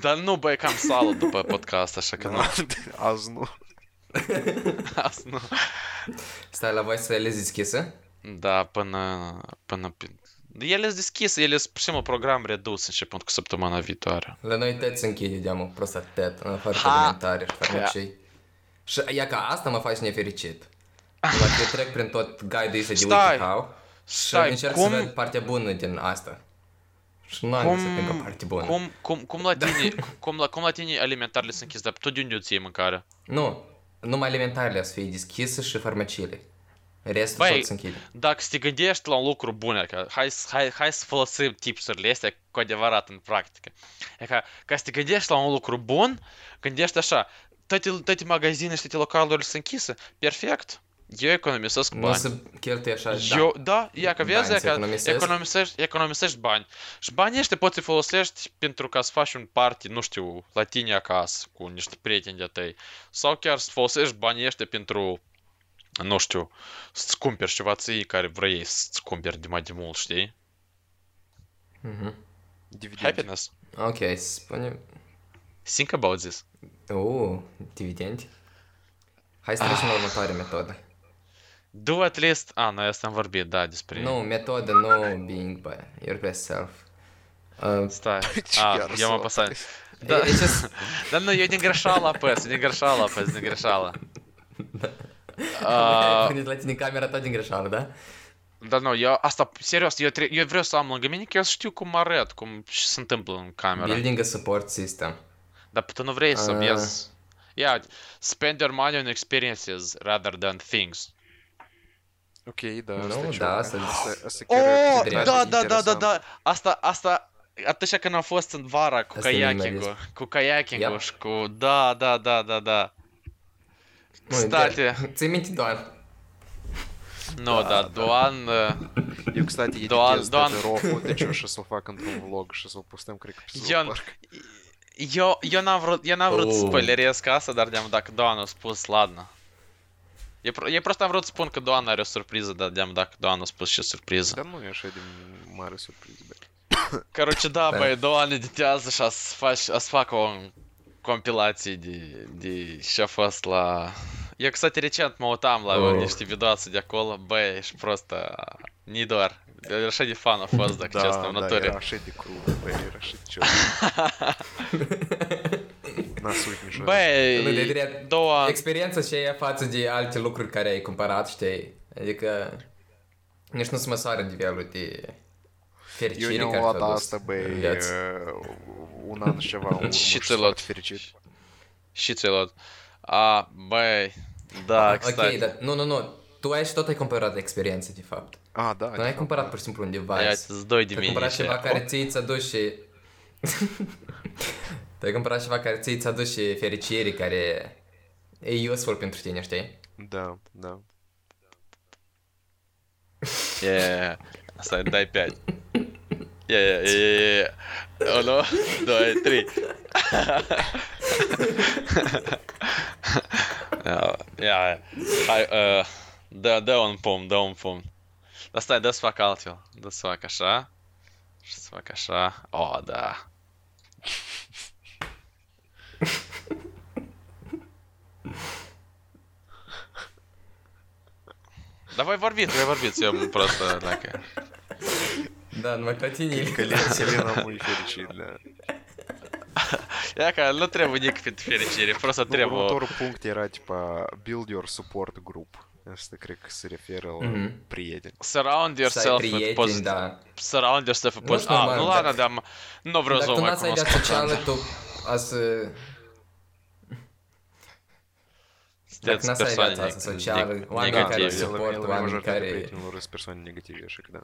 Speaker 2: Dar nu, băi, cam sală după podcast, așa că nu,
Speaker 1: Azi nu.
Speaker 2: azi nu.
Speaker 3: Stai la voi să le deschisă?
Speaker 2: Da, până, până, pe- ele sunt deschise, ele sunt, pur și simplu, program redus începând cu săptămâna viitoare.
Speaker 3: La noi tot se închide deamul prost tet, în afară de
Speaker 2: Ha!
Speaker 3: alimentare și farmacii. Și ia ca asta mă face nefericit. Dacă eu trec prin tot guide-ul ăsta de
Speaker 2: Stai!
Speaker 3: WikiHow și
Speaker 2: Stai,
Speaker 3: încerc
Speaker 2: cum-
Speaker 3: să văd partea bună din asta. Și nu am
Speaker 2: Cum,
Speaker 3: găsit încă partea bună.
Speaker 2: cum, cum, cum la tine, cum, la, cum la tine alimentarele sunt închise, dar tu de unde îți iei mâncare?
Speaker 3: Nu, numai alimentarele să fie deschise și farmaciile. Restul
Speaker 2: Băi,
Speaker 3: tot se închide.
Speaker 2: Dacă să te gândești la un lucru bun, că hai, să- hai, hai să folosim tipsurile astea cu adevărat în practică. E ca, ca să te gândești la un lucru bun, gândești așa, toate, toate magazine și toate localurile sunt închise, perfect, eu economisesc
Speaker 3: Nu
Speaker 2: bani.
Speaker 3: să cheltui așa,
Speaker 2: Eu, da, ia că vezi,
Speaker 3: Bani
Speaker 2: ia
Speaker 3: să
Speaker 2: că
Speaker 3: economisesc.
Speaker 2: economisești, economisești bani. Și banii ăștia poți să folosești pentru ca să faci un party, nu știu, la tine acasă, cu niște prieteni de tăi. Sau chiar să folosești banii ăștia pentru, nu știu, să-ți cumperi ceva ții care vrei să-ți cumperi de mai de mult, știi?
Speaker 3: Mhm.
Speaker 1: Dividend.
Speaker 2: Happiness.
Speaker 3: Ok, spune...
Speaker 2: Think about this.
Speaker 3: Uh, dividendi. Hai să trecem la următoarea metodă.
Speaker 2: Do at least... A, noi asta am vorbit, da, despre...
Speaker 3: Nu, metodă, nu being by your best self. Uh,
Speaker 2: Stai.
Speaker 1: Ce
Speaker 2: A,
Speaker 1: chiar
Speaker 2: eu am
Speaker 1: să-
Speaker 2: apăsat.
Speaker 3: da. e, e ce
Speaker 2: Dar nu, eu din greșeală apăs, din greșeală apăs, din greșeală. Ah,
Speaker 3: Puneți la tine camera tot din greșeală, da?
Speaker 2: Da, nu, eu asta, serios, eu, tre- eu vreau să am lângă mine că eu să știu cum arăt, cum ce se întâmplă în cameră.
Speaker 3: Building a support system.
Speaker 2: Dar tu nu vrei să
Speaker 3: Ah.
Speaker 2: vezi. Yeah, spend your money on experiences rather than things.
Speaker 1: E
Speaker 3: da,
Speaker 1: e
Speaker 2: Oh, da, da. Asta, asta, atunci când am fost în vara cu
Speaker 3: Asta e
Speaker 2: kayaking-ul,
Speaker 3: minimalism.
Speaker 2: cu kayaking-ul
Speaker 3: Yep.
Speaker 2: și cu, da, da, da, da, da.
Speaker 3: Nu,
Speaker 2: State,
Speaker 3: inter- Ți-ai minte, Doan?
Speaker 2: nu, da, Doan, uh,
Speaker 1: Eu, кстати,
Speaker 2: Doan-
Speaker 1: editez
Speaker 2: Doan-
Speaker 1: toate rofu, deci eu și să o fac într-un vlog și să o postăm, cred că pe
Speaker 2: Eu-
Speaker 1: South Park.
Speaker 2: eu, eu n-am vrut, eu n-am vrut să
Speaker 3: Oh.
Speaker 2: spoilerez asta, dar de-am dacă Doan a spus, ladna. Eu, pro- eu просто am vrut să spun că Doan are o surpriză, dar de-am dacă Doan a spus și surpriză.
Speaker 1: Dar nu e așa de mare surpriză, bă.
Speaker 2: Короче, da,
Speaker 3: Da.
Speaker 2: băi, două ani editează și să faci, să fac o compilație de, de ce a fost la... Eu, kстати, recent mă uitam la
Speaker 3: Oh.
Speaker 2: niște videoații de acolo, băi, ești просто не doar. Așa de fan a fost, dacă
Speaker 1: Da,
Speaker 2: честно, в
Speaker 1: da,
Speaker 2: натуре.
Speaker 1: era așa de crunt, băi, era așa de nasul.
Speaker 3: Bă, de drept, experiența ce e față de alte lucruri care ai cumpărat, știi? Adică nici nu se măsoară nivelul de fericire
Speaker 1: Eu
Speaker 3: ne-am
Speaker 1: luat asta, băi, uh, un an și ceva, un
Speaker 2: și ți luat
Speaker 1: fericit.
Speaker 2: Și ți luat. A, băi, da,
Speaker 3: exact.
Speaker 2: Ok,
Speaker 3: da, nu, nu, nu, tu ai și tot ai cumpărat experiențe, de fapt.
Speaker 1: Ah, da.
Speaker 3: Nu ai cumpărat pur și simplu un device.
Speaker 2: Ai doi de
Speaker 3: mine. Ai cumpărat ceva care oh. ți-i ți aduci și... tu ai cumpărat ceva care ți ți-a dus și fericire, care e useful pentru tine, știi?
Speaker 1: Da, da.
Speaker 2: Yeah. Stai, dai 5. Yeah, yeah, yeah, yeah, yeah. Unu, doi, trei. Ia, ia, hai, uh, dă, dă un pumn, dă un pumn. Dar stai, dă să fac altfel. Dă să fac așa. Și să fac așa. Oh, da. Давай в орбит, давай
Speaker 3: в орбит, все просто,
Speaker 1: однако. Да, мы continue. Коллекция
Speaker 2: мульферичи, да. Яка, ну треба нікпід ферічері, просто
Speaker 1: треба.
Speaker 2: Ну,
Speaker 1: тор пункті ра, типа, build your support group. Если крик с
Speaker 3: реферал
Speaker 1: приедет.
Speaker 2: Surround yourself with positive. Surround yourself with positive. А,
Speaker 3: ну
Speaker 2: ладно, дам.
Speaker 3: Но
Speaker 2: в розумах. Так, у
Speaker 3: нас
Speaker 2: я
Speaker 3: сначала
Speaker 2: mai
Speaker 3: n-ați ai
Speaker 2: cunosc.
Speaker 3: viață socială, tu a să...
Speaker 2: Sunteți
Speaker 3: Dacă n-ați ai
Speaker 2: persoane
Speaker 3: viața asta
Speaker 2: neg-
Speaker 3: socială,
Speaker 2: neg-
Speaker 3: oameni care
Speaker 2: negative.
Speaker 3: se- suport,
Speaker 1: El- el
Speaker 3: oameni
Speaker 1: majoritatea
Speaker 3: care-
Speaker 1: prietenilor sunt persoane negative, așa că da.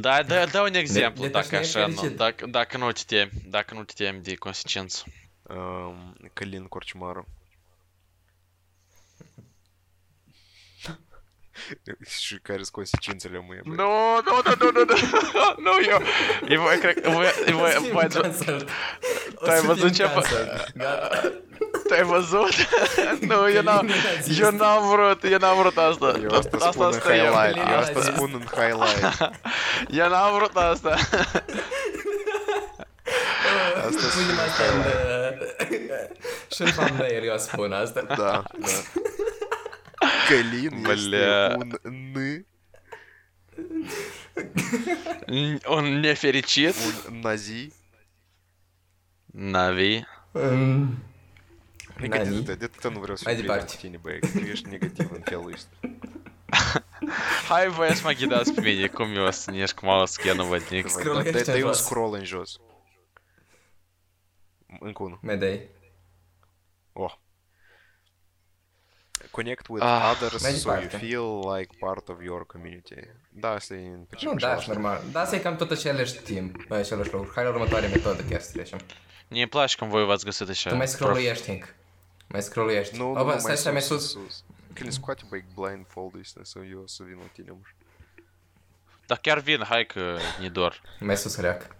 Speaker 2: Da, da, da un exemplu,
Speaker 3: de
Speaker 2: dacă
Speaker 3: tașne
Speaker 2: așa, nu,
Speaker 3: fericit.
Speaker 2: dacă, dacă nu te temi, dacă nu te temi de consecință.
Speaker 1: Um, Călin Corcimaru. Și care sunt consecințele mâine, băi?
Speaker 2: Nu, nu, nu, nu, nu, nu, nu, eu, eu voi, cred că, voi, voi, voi,
Speaker 3: Cancelled. O
Speaker 2: Tu ai
Speaker 3: să
Speaker 2: văzut
Speaker 3: fim
Speaker 2: ce fa-
Speaker 3: cancelled. Gata.
Speaker 2: tu ai văzut? Nu, eu n-am, eu n-am vrut, eu n-am vrut asta.
Speaker 1: Eu asta spun în
Speaker 2: asta eu.
Speaker 1: highlight, eu asta
Speaker 3: Călin a
Speaker 1: spun în highlight.
Speaker 2: Eu n-am vrut asta.
Speaker 1: Asta
Speaker 3: Punem asta în... Și în thumbnail eu spun asta.
Speaker 1: Da, da. Калин, Бля. он ны. Он не феричит. Он нази.
Speaker 2: Нави. Негативно, это он вырос. Айди парти. Тени бэйк, видишь, негативно пелышт. Хай вес магидас
Speaker 1: пмени,
Speaker 3: кум
Speaker 1: юас,
Speaker 3: нешк
Speaker 1: мало
Speaker 3: скену
Speaker 1: ватник.
Speaker 3: Да
Speaker 1: и скролл инжос. Încă unul.
Speaker 3: Medei.
Speaker 1: Oh. Connect with
Speaker 2: Ah,
Speaker 1: others
Speaker 3: mai
Speaker 1: so you
Speaker 3: departe.
Speaker 1: feel like part of your community. Da, asta e în
Speaker 3: Nu,
Speaker 1: principiu
Speaker 3: da,
Speaker 1: același
Speaker 3: și normal. Da, asta e cam tot același timp, același lucru. Hai la următoarea metodă chiar să trecem.
Speaker 2: Mie îmi place când voi v-ați găsit așa.
Speaker 3: Tu mai
Speaker 2: prof-
Speaker 3: scrolluiești, Hank. Mai scrolluiești.
Speaker 1: Nu,
Speaker 3: O,
Speaker 1: nu,
Speaker 3: bă,
Speaker 1: nu,
Speaker 3: stai, stai, mai sus.
Speaker 1: sus. Când scoate, băi, blindfold ăsta să eu să vin la tine, mă.
Speaker 2: Dar chiar vin, hai că ne dor.
Speaker 3: Mai sus reac.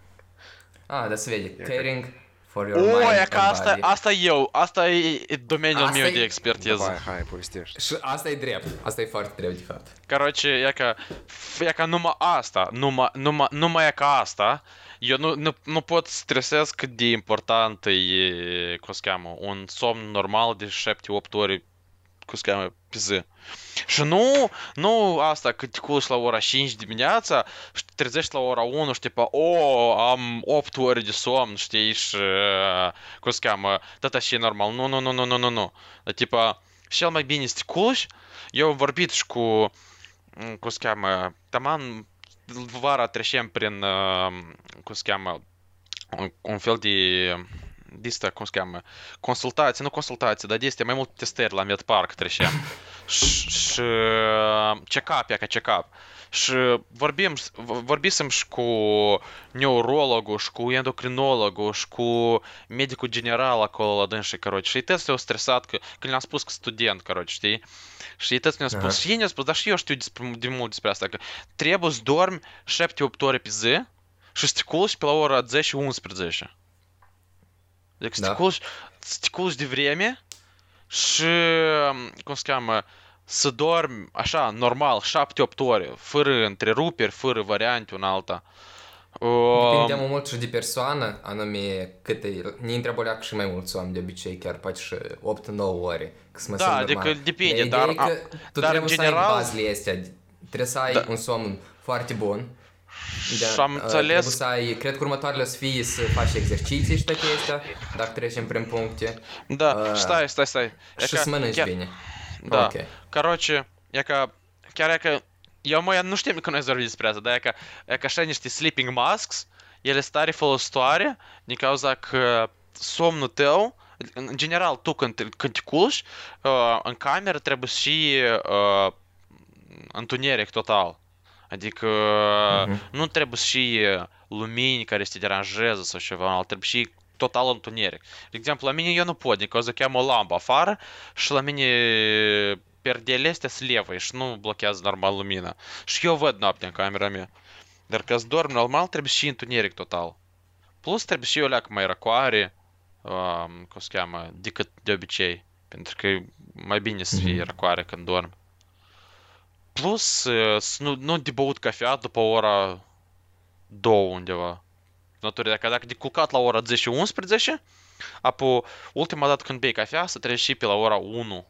Speaker 3: Ah, da se vede. Caring for your
Speaker 2: O,
Speaker 3: mind
Speaker 2: e că
Speaker 3: and
Speaker 2: asta,
Speaker 3: body.
Speaker 2: asta eu, asta e e domeniul
Speaker 3: Asta
Speaker 2: meu
Speaker 3: e-
Speaker 2: de expertiză.
Speaker 1: Давай, hai, povestește.
Speaker 3: Și asta e drept. Asta e foarte drept, de fapt.
Speaker 2: Короче, e ca, e ca numai asta, numai, numai, numai e ca asta, eu nu, nu, nu pot să stresez cât de important e, cum se cheamă, un somn normal de 7-8 ore, cum se cheamă, pe zi. Și nu, nu asta, că te culci la ora 5 dimineața și te trezești la ora 1 și tipa, o, am 8 ore de somn, știi, și, uh, cum se cheamă, tot așa e normal. Nu, nu, nu, nu, nu, nu, nu. Dar, tipa, cel mai bine să te culci, eu am vorbit și cu, m, cum se cheamă, taman vara trecem prin, uh, cum se cheamă, un, un fel de, de asta, cum se cheamă, consultații, nu consultații, dar de astea mai multe testări la Medpark trecem. și, și check-up, e ca check-up. Și vorbim, vorbisem și cu neurologul, și cu endocrinologul, și cu medicul general acolo la dânsii, короче. Și ei s-au stresat că, când le-am spus că student, короче, știi? Și ei mi-au spus,
Speaker 3: Aha.
Speaker 2: și ei ne-au spus, dar și eu știu despre, de mult despre asta, că trebuie să dormi 7-8 ore pe zi și să te culci pe la ora 10-11. Deci să te
Speaker 3: Da.
Speaker 2: culci, să te culci de vreme și, cum se cheamă, să dormi așa, normal, 7-8 ore, fără întreruperi, fără variante una alta.
Speaker 3: Depinde
Speaker 2: Um,
Speaker 3: mult mult și de persoană, anume cât e, ne întreabă leac și mai mulți oameni de obicei, chiar poate și 8-9 ore, că să mă
Speaker 2: Da,
Speaker 3: simt
Speaker 2: adică
Speaker 3: normal.
Speaker 2: depinde,
Speaker 3: Dar
Speaker 2: dar-
Speaker 3: ideea e că tu
Speaker 2: dar,
Speaker 3: trebuie
Speaker 2: în
Speaker 3: să ai
Speaker 2: general-
Speaker 3: bazele astea, trebuie să ai
Speaker 2: Da.
Speaker 3: un somn foarte bun. Da,
Speaker 2: Și am
Speaker 3: uh,
Speaker 2: înțeles-
Speaker 3: Trebuie să ai, cred că următoarele o să fie să faci exerciții și toate astea, dacă trecem prin puncte.
Speaker 2: da,
Speaker 3: uh,
Speaker 2: stai, stai, stai. E
Speaker 3: Și
Speaker 2: ca-
Speaker 3: să mănânci
Speaker 2: chiar-
Speaker 3: bine.
Speaker 2: Da.
Speaker 3: Ok.
Speaker 2: Короче, e ca, chiar e că, eu mă, nu știm că noi vorbim despre asta, dar e ca, e ca așa niște sleeping masks, ele sunt tare folositoare, din cauza că somnul tău, în general, tu când, te- când te culci, uh, în cameră trebuie și uh, întuneric total. Adică
Speaker 3: Mhm.
Speaker 2: nu trebuie și lumini care să te deranjeze sau ceva, trebuie și total întuneric. De exemplu, la mine eu nu pot, din cauza că am o lampă afară și la mine perdele astea sunt levă și nu blochează normal lumina. Și eu văd noaptea în camera mea. Dar ca să dorm normal trebuie și întuneric total. Plus trebuie și eu leac mai răcoare, um, cum se cheamă, decât de obicei. Pentru că e mai bine să fie
Speaker 3: Mhm.
Speaker 2: răcoare când dorm. Plus, nu, nu de băut cafea după ora 2 undeva. Natură, dacă, dacă de culcat la ora 10 11, apoi ultima dată când bei cafea să treci și pe la ora 1,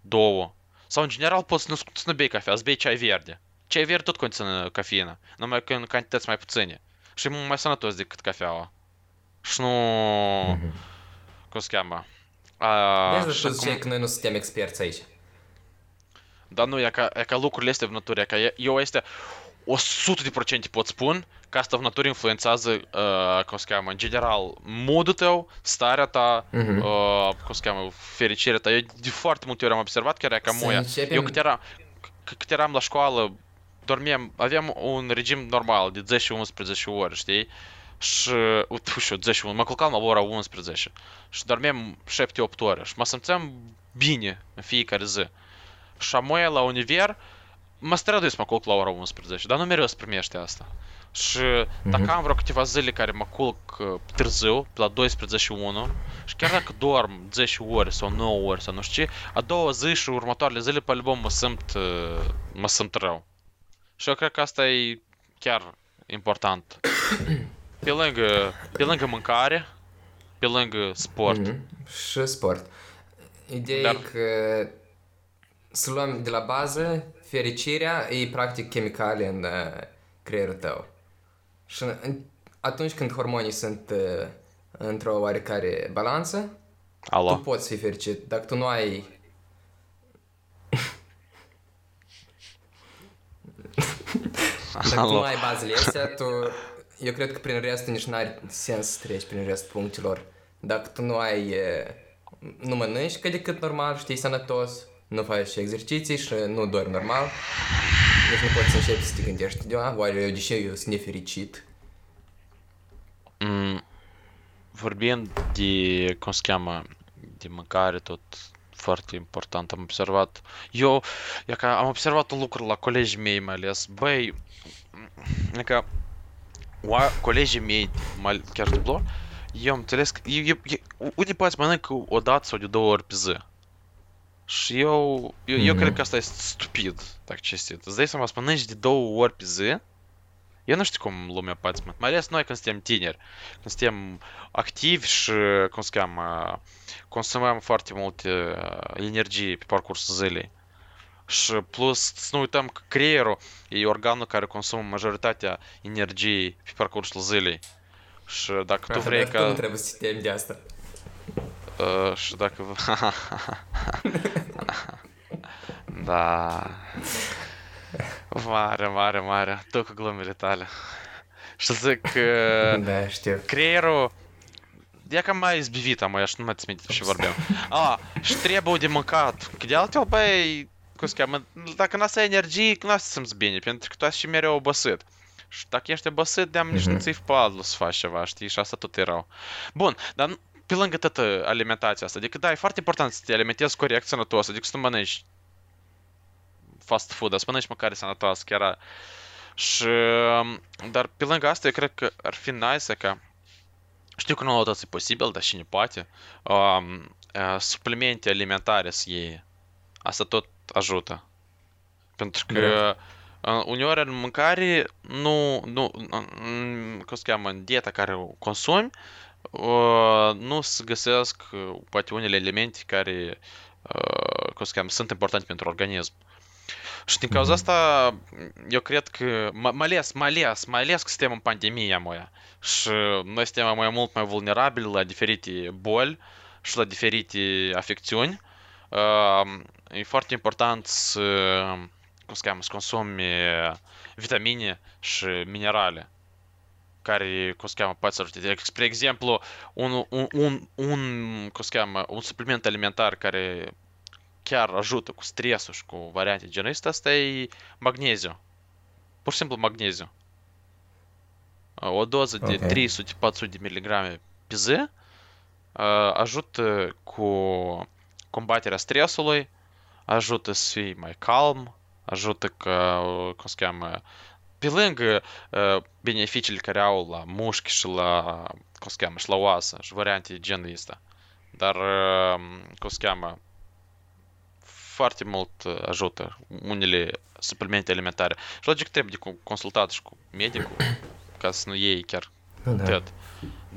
Speaker 2: 2. Sau în general poți nu, să nu bei cafea, să bei ceai verde. Ceai verde tot conține cafeină, numai că în cantități mai puține. Și e mai sănătos decât cafeaua. Și nu... Cum se cheamă? A,
Speaker 3: deci,
Speaker 2: și
Speaker 3: cum... că noi nu suntem experți aici.
Speaker 2: Dar nu, e ca, e ca lucrurile astea în natură, e ca e- eu este 100% pot spun că asta în natură influențează, uh, cum se cheamă, în general, modul tău, starea ta,
Speaker 3: Mhm.
Speaker 2: uh, cum se cheamă, fericirea ta. Eu de foarte multe ori am observat chiar e ca
Speaker 3: Să
Speaker 2: moia.
Speaker 3: începem-
Speaker 2: Eu cât eram, c- cât eram la școală, dormeam, aveam un regim normal de 10-11 ore, știi? Și, uite, știu, 10, mă culcam la ora 11 și dormeam 7-8 ore și mă simțeam bine în fiecare zi. Și apoi la univers mă strădui să mă culc la ora 11, dar nu mereu se primește asta. Și dacă am vreo câteva zile care mă culc uh, târziu, la 12 și 1, și chiar dacă dorm 10 ore sau 9 ore sau nu știu ce, a doua zi și următoarele zile pe album mă simt, uh, mă simt rău. Și eu cred că asta e chiar important. Pe lângă, pe lângă mâncare, pe lângă sport.
Speaker 3: Mhm. Și sport. Ideea
Speaker 2: Dar-
Speaker 3: e că să luăm de la bază, fericirea e practic chimicale în uh, creierul tău. Și în, atunci când hormonii sunt uh, într-o oarecare balanță, tu
Speaker 2: Alo.
Speaker 3: poți fi fericit. Dacă tu nu ai... Dacă tu nu
Speaker 2: Alo.
Speaker 3: ai bazele astea, tu... Eu cred că prin restul nici n-are sens să treci prin restul punctelor. Dacă tu nu ai... e, Nu mănânci cât de cât normal, știi, sănătos, nu faci exerciții și nu dormi normal, deci nu poți să începi să te gândești, "A, oare eu de ce eu sunt nefericit?
Speaker 2: Mm, vorbind de, cum se cheamă, de mâncare, tot foarte important, am observat, eu, e ca am observat un lucru la colegii mei mai ales, băi, e ca oa- colegii mei, mai, chiar dublo, eu am înțeles că, eu, eu, eu, unii poate mănâncă o dată sau de două ori pe zi. Și eu, eu, eu
Speaker 3: Mhm.
Speaker 2: cred că asta este stupid, dacă cinstit. Îți dai seama, să mănânci de două ori pe zi, eu nu știu cum lumea poate să mănâncă, mai ales noi când suntem tineri, când suntem activi și, cum se cheamă, consumăm foarte multe uh, energie pe parcursul zilei. Și plus să nu uităm că creierul e organul care consumă majoritatea energiei pe parcursul zilei. Și dacă tu vrei
Speaker 3: Dar tu nu
Speaker 2: ca...
Speaker 3: trebuie să te temi de asta.
Speaker 2: Uh, și dacă... da... Mare, mare, mare. Tu cu glumele tale. Și zic că
Speaker 3: Da, știu.
Speaker 2: creierul... E cam mai zbivit am, așa nu mai țin minte ce vorbeam. A, și trebuie de mâncat. Că de altfel, băi, cum se cheamă, dacă n-ai energie, nu o să simți bine, pentru că tu ești și mereu obosit. Și dacă ești obosit, de-am nici nu
Speaker 3: Mhm.
Speaker 2: ți-i vpadlu să faci ceva, știi? Și asta tot e rău. Bun, dar pe lângă tot alimentația asta, adică da, e foarte important să te alimentezi corect, sănătos, adică să nu mănânci fast food, dar să mănânci mâncare sănătoasă, chiar și, dar pe lângă asta, eu cred că ar fi nice ca știu că nu toți e posibil, dar și ne poate. Um, uh, suplimente alimentare să iei. Asta tot ajută. Pentru că Uh, uneori în mâncare nu, nu, cum se cheamă, în dieta care o consumi, nu se găsesc uh, poate unele elemente care, uh, cum se cheamă, sunt importante pentru organism. Și din cauza asta, eu cred că, mai ales, mai ales, mai ales că suntem în pandemia moia și noi suntem mai mult mai vulnerabili la diferite boli și la diferite afecțiuni, uh, e foarte important să, cum se cheamă, să consumi vitamine și minerale care, cum se cheamă, poate să ajute. Spre exemplu, un, un, un, un, cum se cheamă, un supliment alimentar care chiar ajută cu stresul și cu variante genul ăsta, asta e magneziu. Pur și simplu magneziu. O doză de
Speaker 3: Ok.
Speaker 2: 300-400 de miligrame pe zi ajută cu combaterea stresului, ajută să fii mai calm, ajută că, cum se cheamă, pe lângă uh, beneficiile care au la mușchi și la, cum se cheamă, și la oasă și variante de genul ăsta. Dar, uh, cum se cheamă, foarte mult uh, ajută unele suplimente alimentare. Și logic trebuie de cu- consultat și cu medicul ca să nu iei chiar
Speaker 3: Nu, da.
Speaker 2: tot.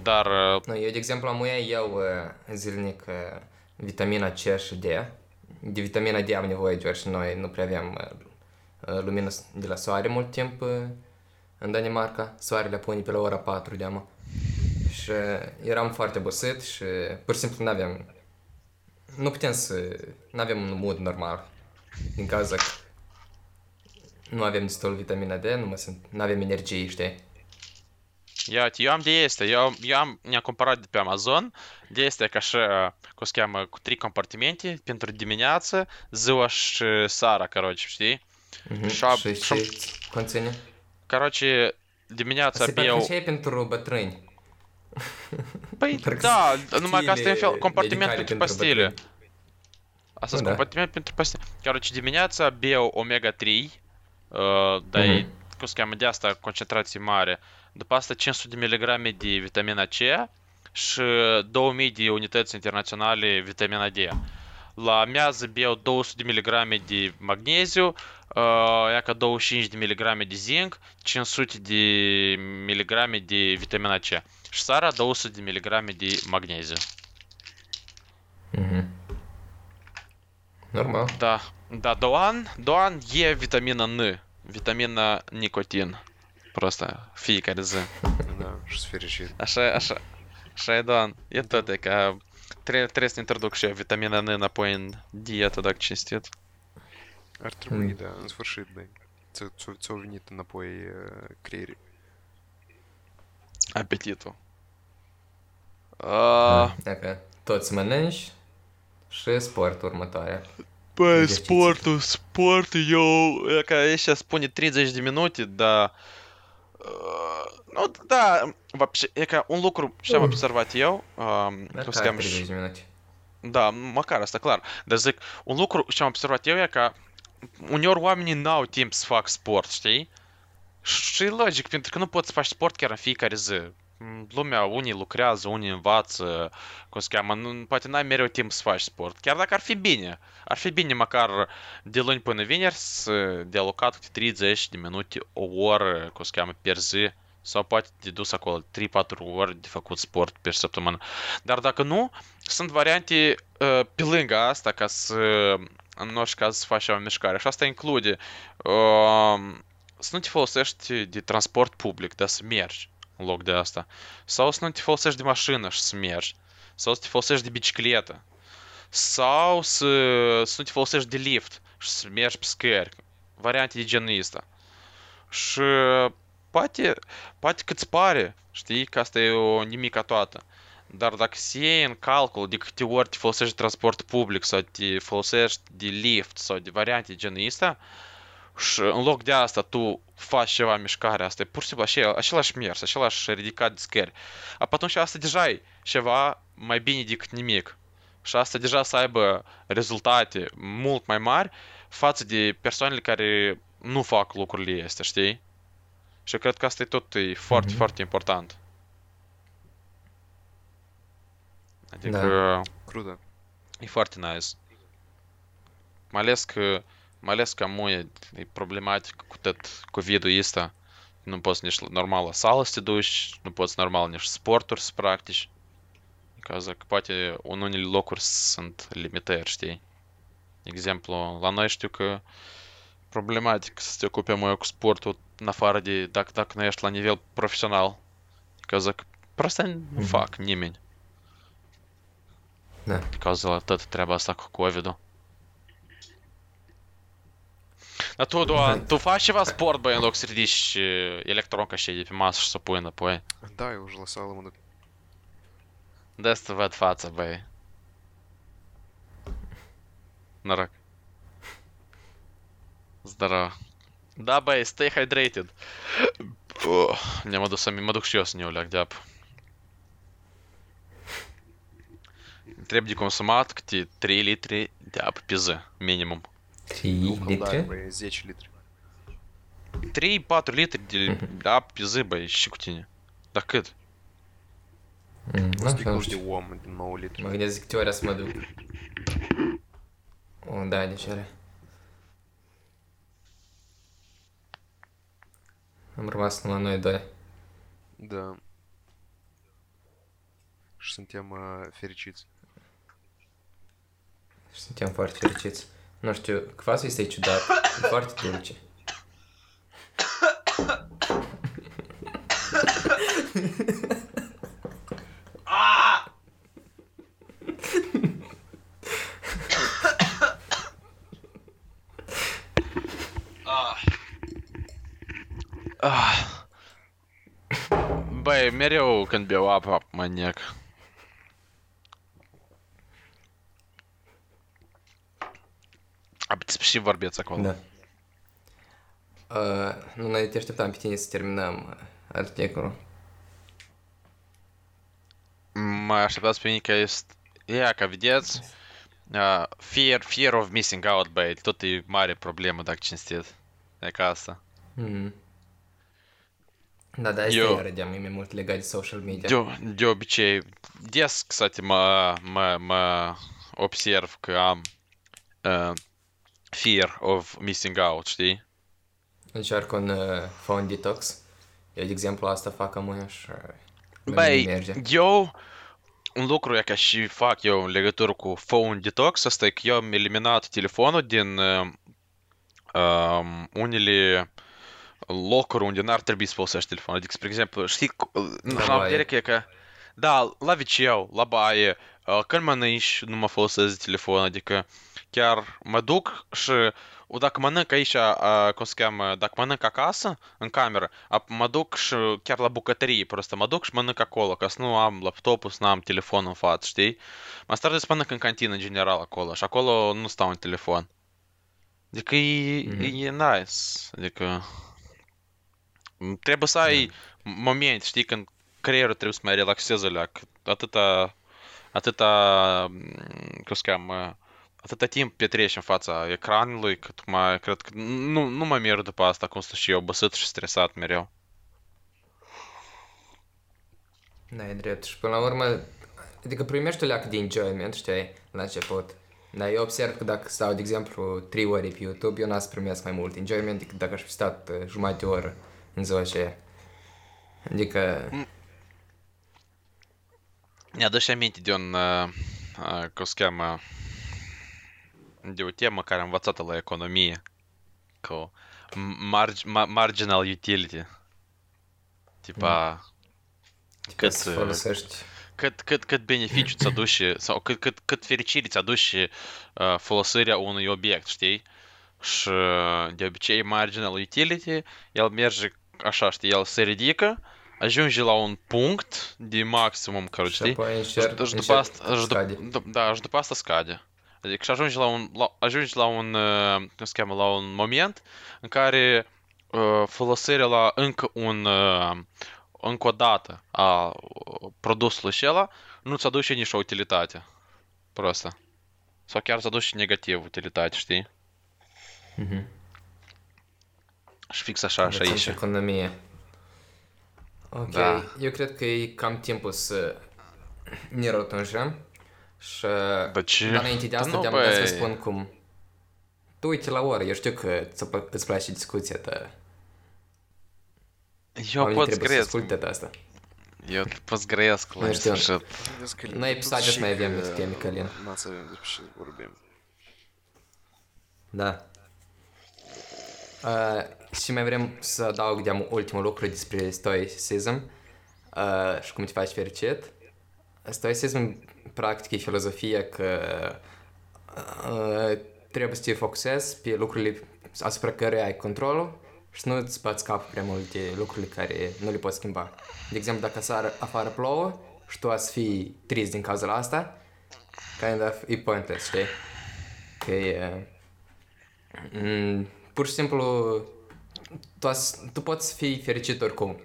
Speaker 2: Dar uh,
Speaker 3: Nu, eu, de exemplu, am ia eu uh, zilnic uh, vitamina C și D. De vitamina D am nevoie, deoarece noi nu prea avem uh, uh, lumină s- de la soare mult timp uh, în Danemarca. Soarele pune pe la ora 4 de amă. Și uh, eram foarte obosit și pur și simplu nu aveam... Nu putem să... Nu avem un mood normal. Din cauza că nu avem destul vitamina D, nu, mă simt, nu avem energie, știi?
Speaker 2: Ia, eu am de este, eu, eu am, ne-am cumpărat de pe Amazon, de este ca și, cum se cheamă, cu trei compartimente, pentru dimineață, ziua și seara, короче, știi?
Speaker 3: Mhm.
Speaker 2: Și am-
Speaker 3: Și
Speaker 2: și-
Speaker 3: ce conține?
Speaker 2: Короче, dimineața
Speaker 3: Asta e
Speaker 2: beau...
Speaker 3: parcă și e pentru bătrâni.
Speaker 2: Păi,
Speaker 3: parcă
Speaker 2: da,
Speaker 3: sunt
Speaker 2: numai că asta e un fel
Speaker 3: pastile
Speaker 2: compartiment
Speaker 3: medicale
Speaker 2: pentru
Speaker 3: pentru
Speaker 2: pastile.
Speaker 3: bătrâni.
Speaker 2: Asta
Speaker 3: Nu,
Speaker 2: e
Speaker 3: da.
Speaker 2: compartiment pentru pastile. Короче, dimineața beau omega-3, uh, dar e,
Speaker 3: Mhm.
Speaker 2: cum se cheamă, de asta concentrație mare. După asta 500 de mg de vitamina C și 2000 de unități internaționale vitamina D. La amiază beau 200 de mg de magneziu, uh, ia ca 25 de mg de zinc, 500 de mg de vitamina C. Și seara 200 de mg de magneziu.
Speaker 3: Mhm. Normal.
Speaker 2: Da, da, Doan, Doan e vitamina N, vitamina nicotin. Просто fiecare zi.
Speaker 1: Da, și fericit.
Speaker 2: Așa, așa, așa e, Doan. E tot, e ca trebuie, trebuie să introduc și eu vitamina N înapoi în dietă, dacă cinstit.
Speaker 1: Ar trebui,
Speaker 3: Mm.
Speaker 1: da, în sfârșit, da. Ți- ți- Ți-au venit înapoi uh, creierii.
Speaker 2: Apetitul. Uh,
Speaker 3: Dacă toți mănânci și sport următoarea.
Speaker 2: Băi,
Speaker 3: Exerciții.
Speaker 2: sportul, sportul, eu, e ca ăștia spune 30 de minute, dar... Uh, nu, da, вообще, e ca un lucru ce am observat eu, um,
Speaker 3: Dar
Speaker 2: cum se
Speaker 3: care
Speaker 2: cheamă,
Speaker 3: 30
Speaker 2: și-
Speaker 3: de minute?
Speaker 2: Da, măcar asta, clar. Dar zic, un lucru ce am observat eu e că uneori oamenii n-au timp să fac sport, știi? Și e logic, pentru că nu poți să faci sport chiar în fiecare zi. Mm, Lumea, unii lucrează, unii învață, cum se cheamă, nu, poate n-ai mereu timp să faci sport. Chiar dacă ar fi bine. Ar fi bine măcar de luni până vineri să de alocat câte 30 de minute, o oră, cum se cheamă, per zi. Sau poate de dus acolo 3-4 ori de făcut sport pe săptămână. Dar dacă nu, sunt variante uh, pe lângă asta ca să, în orice caz, să faci o mișcare. Și asta include uh, să nu te folosești de transport public, dar să mergi te folosești de lift și să mergi pe scări. Variante de genul ăsta. Și poate, poate că îți pare, știi, că asta e o nimica toată. Dar dacă se iei în calcul de câte ori te folosești de transport public sau te folosești de lift sau de variante de genul ăsta, și în loc de asta tu faci ceva mișcare, asta e pur și simplu așa, același mers, același ridicat de scări. A, atunci asta deja e ceva mai bine decât nimic. Și asta deja să aibă rezultate mult mai mari față de persoanele care nu fac lucrurile astea, știi? Și eu cred că asta e tot e foarte,
Speaker 3: Mhm.
Speaker 2: foarte important. Adică
Speaker 1: Crudo.
Speaker 2: e foarte nice. Mai ales că mai ales că mu e, e problematică cu tot COVID-ul ăsta. Nu poți nici normal la sală să te duci, nu poți normal nici sporturi să practici. Cauza că poate în unele locuri sunt limitări, știi? De exemplu, la noi știu că problematic să te ocupe mai cu sportul în afară de dacă, dacă nu ești la nivel profesional. Cauza că prost nu
Speaker 3: Mhm.
Speaker 2: fac nimeni.
Speaker 3: Da.
Speaker 2: Cauza la tot treaba asta cu COVID-ul. Atrodo, tu fašyvą sportbaino središči elektronka šiai įpimas aš sapu на poje.
Speaker 1: Да, я уже лосал ему.
Speaker 2: Да, СТВ от фаца, бэй. Нарак. Здорово. Да, бэй, stay hydrated. Nemadu sami madukščios neuliak, dep. Требником сумат, кти 3
Speaker 3: литри, дяб,
Speaker 1: пизы, минимум.
Speaker 3: Три
Speaker 1: литра? Зечь литр. Три
Speaker 3: и пату литр а зыба щекутине. Так это. Магнезик теория смотрю. О, да, дичали. Амрвас на
Speaker 1: ланой, да. Да. Шестентем э,
Speaker 3: феричиц. Шестентем фарт феричиц. Nu știu, kvasul este ciudat, foarte dulce.
Speaker 2: Băi, mereu când beau apă, maniac. nec. Abți și vorbeți acolo.
Speaker 3: Da. Uh, nu, noi te așteptam pe tine să terminăm uh, articolul.
Speaker 2: Mă așteptați pe mine că este... Ia, ca vedeți, uh, fear, fear of missing out, băi, tot e mare problemă dacă cinstit. E ca asta.
Speaker 3: Mm. Da, da, asta
Speaker 2: Eu-
Speaker 3: eu râdeam, e mai mult legat de social media.
Speaker 2: De, de obicei, des, кстати, mă, mă, mă observ că am uh, fear of missing out, știi?
Speaker 3: Încearcă un uh, phone detox. Eu, de exemplu, asta fac amuia și... uh, nu
Speaker 2: Băi,
Speaker 3: merge.
Speaker 2: eu, un lucru e ca și fac eu în legătură cu phone detox, asta e că eu am eliminat telefonul din uh, um, unele locuri unde n-ar trebui să folosești telefonul. Adică, spre exemplu, știi, cu- în
Speaker 3: La
Speaker 2: la
Speaker 3: baie.
Speaker 2: vedere că e că, da, la wc la baie, uh, când mănânci, nu mă folosesc telefon, adică chiar mă duc și o, dacă mănânc aici, uh, cum se cheamă, dacă mănânc acasă, în cameră, ap- mă duc și chiar la bucătărie, просто mă duc și mănânc acolo, ca să nu am laptopul, să nu am telefonul în față, știi? Mă stau să mănânc în cantină, în general, acolo, și acolo nu stau în telefon. Adică e,
Speaker 3: Mhm.
Speaker 2: e nice, adică... m, Trebuie să ai moment, știi, când creierul trebuie să mai relaxeze alea, că atâta, atâta, m, cum se cheamă, atâta timp petreci în fața ecranului, cât mai, cred că, nu, nu mă merg după asta, cum sunt și eu, obosit și stresat mereu.
Speaker 3: Da, e drept. Și până la urmă, adică primești o leacă de enjoyment, știi, la început. Dar eu observ că dacă stau, de exemplu, 3 ore pe YouTube, eu n-am să primesc mai mult enjoyment decât dacă aș fi stat uh, jumătate de oră în ziua aceea. Adică,
Speaker 2: Mi-aduce aminte de un, uh, uh, cum se cheamă, de o temă care am învățat la economie, cu marg- ma- marginal utility. Tipa,
Speaker 3: că
Speaker 2: cât,
Speaker 3: să
Speaker 2: uh,
Speaker 3: folosești.
Speaker 2: cât, cât, cât beneficiu ți aduce, sau cât, cât, cât fericire ți aduce uh, folosirea unui obiect, știi? Și uh, de obicei marginal utility, el merge așa, știi, el se ridică, ajunge la un punct de maximum, care
Speaker 3: Și
Speaker 2: știi?
Speaker 3: apoi încerc,
Speaker 2: Și, și după
Speaker 3: încerc
Speaker 2: asta, și
Speaker 3: scade.
Speaker 2: după, da, și după asta scade. Adică și ajungi la un, la, ajungi la un, uh, cum se cheamă, la un moment în care uh, folosirea la încă un, uh, încă o dată a uh, produsului acela nu-ți aduce nicio utilitate. Просто. Sau chiar îți aduce negativ utilitate, știi?
Speaker 3: Mhm.
Speaker 2: Și fix așa, și
Speaker 3: Învățăm
Speaker 2: aici.
Speaker 3: și economie. Ok,
Speaker 2: Da.
Speaker 3: eu cred că e cam timpul să ne rotunjăm. Și
Speaker 2: Dar ce?
Speaker 3: dar înainte de
Speaker 2: Da
Speaker 3: asta
Speaker 2: nu,
Speaker 3: te-am dat să vă
Speaker 2: băi.
Speaker 3: spun cum tu uite la oră, eu știu că ți îți place discuția ta.
Speaker 2: Eu
Speaker 3: Oamenii
Speaker 2: pot
Speaker 3: trebuie să
Speaker 2: scrieți.
Speaker 3: asculte de asta.
Speaker 2: Eu pozgresc la
Speaker 3: Nu știu.
Speaker 2: nesfârșit.
Speaker 1: Vezi că
Speaker 3: Noi episoade
Speaker 1: și
Speaker 3: să mai avem
Speaker 1: că
Speaker 3: de teme, Călin.
Speaker 1: N-a să avem despre ce vorbim.
Speaker 3: Da. Uh, și mai vrem să adaug de ultimul lucru despre stoicism uh, și cum te faci fericit. Stoicism, practic, e filozofia că uh, trebuie să te focusezi pe lucrurile asupra care ai controlul și nu îți bați capul prea mult de lucrurile care nu le poți schimba. De exemplu, dacă afară, afară plouă și tu ați fi trist din cauza asta, kind of, e pointless, știi? Că e... Mm, pur și simplu, tu, as, tu poți fi fericit oricum,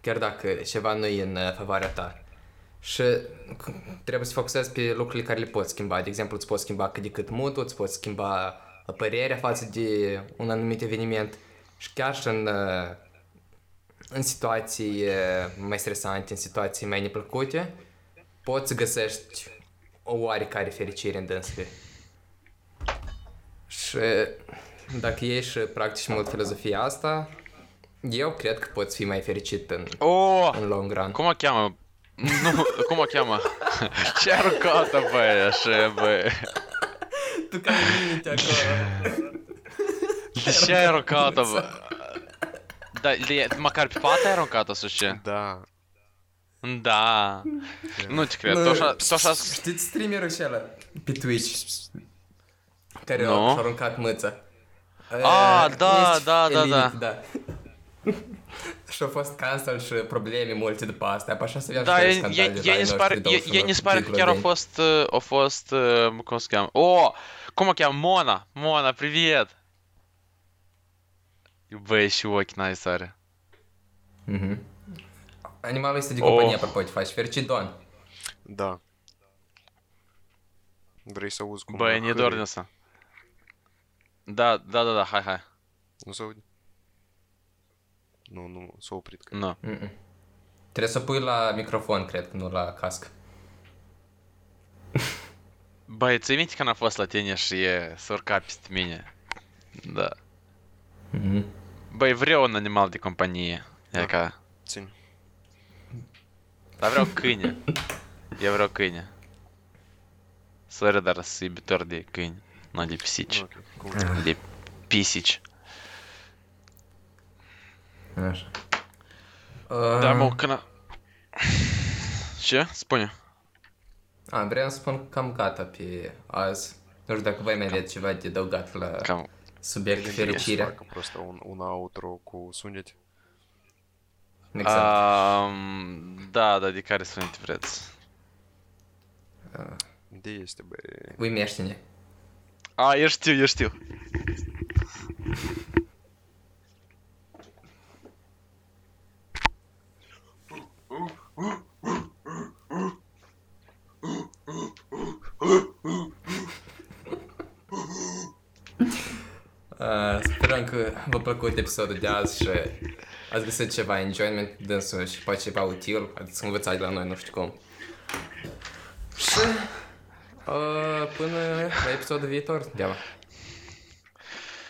Speaker 3: chiar dacă ceva nu e în uh, favoarea ta. Și c- trebuie să focusezi pe lucrurile care le poți schimba. De exemplu, îți poți schimba cât de cât mood îți poți schimba părerea față de un anumit eveniment și chiar și în, uh, în situații uh, mai stresante, în situații mai neplăcute, poți să găsești o oarecare fericire în dânsele. Și dacă ești și practici mult filozofia asta, eu cred că poți fi mai fericit în,
Speaker 2: Oh!
Speaker 3: în long run.
Speaker 2: Cum o cheamă? Nu, cum o cheamă? Ce aruncat-o, băi, așa, băi?
Speaker 3: Tu care minte acolo.
Speaker 2: De ce ai aruncat-o, bă? Da, de, măcar pe pat ai aruncat-o sau ce?
Speaker 1: Da.
Speaker 2: Da. Nu te cred, tu așa, tu așa...
Speaker 3: Știți streamerul ăla pe Twitch? Care
Speaker 2: Nu.
Speaker 3: a aruncat mâța.
Speaker 2: Ah,
Speaker 3: Eh,
Speaker 2: da,
Speaker 3: este
Speaker 2: da, da,
Speaker 3: Elite,
Speaker 2: da что
Speaker 3: що
Speaker 2: посткансальши проблеми мультидпаста, а пошла
Speaker 3: свяжу
Speaker 2: да, я,
Speaker 3: не
Speaker 2: спар... я, я не спарих хера фост, о фост. О, кому кем, Мона, Мона, привет!
Speaker 3: Весь уоки
Speaker 2: на
Speaker 3: Исаре. Угу. Они Анималы сиди компания
Speaker 1: пропоть, фаш, ферчидон. Да. Дрейса
Speaker 2: Узгу. Бенни
Speaker 1: Дорниса.
Speaker 2: Да, да, да, да, хай-хай. Ну, сегодня.
Speaker 1: Nu? Nu, s-a oprit. Că...
Speaker 2: Nu.
Speaker 3: Mm-mm. Trebuie să pui la microfon, cred, nu la casc.
Speaker 2: Băi, ți minte când a fost la tine și e s-a urcat peste mine? Da.
Speaker 3: Mhm.
Speaker 2: Băi, vreau un animal de companie. E
Speaker 1: Da.
Speaker 2: ca...
Speaker 1: Țin.
Speaker 2: Dar vreau câine. Eu vreau câine. Sorry, dar sunt iubitor de câini, nu de pisici.
Speaker 1: Ok, cool.
Speaker 2: De pisici.
Speaker 3: Așa.
Speaker 2: Da, mă, uh, când... Ce? Spune.
Speaker 3: A, vreau să spun cam gata pe azi. Nu știu dacă voi mai aveți ceva de adăugat la
Speaker 2: cam...
Speaker 1: subiect
Speaker 3: fericirea.
Speaker 1: Să facă un, un outro cu sunete.
Speaker 3: Exact.
Speaker 2: Um, da, dar de care sunete vreți?
Speaker 1: Uh, de este, băi.
Speaker 3: Uimește-ne.
Speaker 2: A, eu știu, eu știu.
Speaker 3: Uh, sperăm că v-a plăcut episodul de azi și ați găsit ceva enjoyment dânsul și poate ceva util, ați învățat de la noi, nu știu cum. Și uh, până la episodul viitor, deava.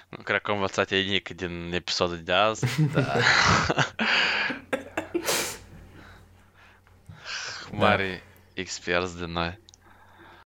Speaker 2: Nu cred că am învățat ei nic din episodul de azi, da. Mari experți de noi.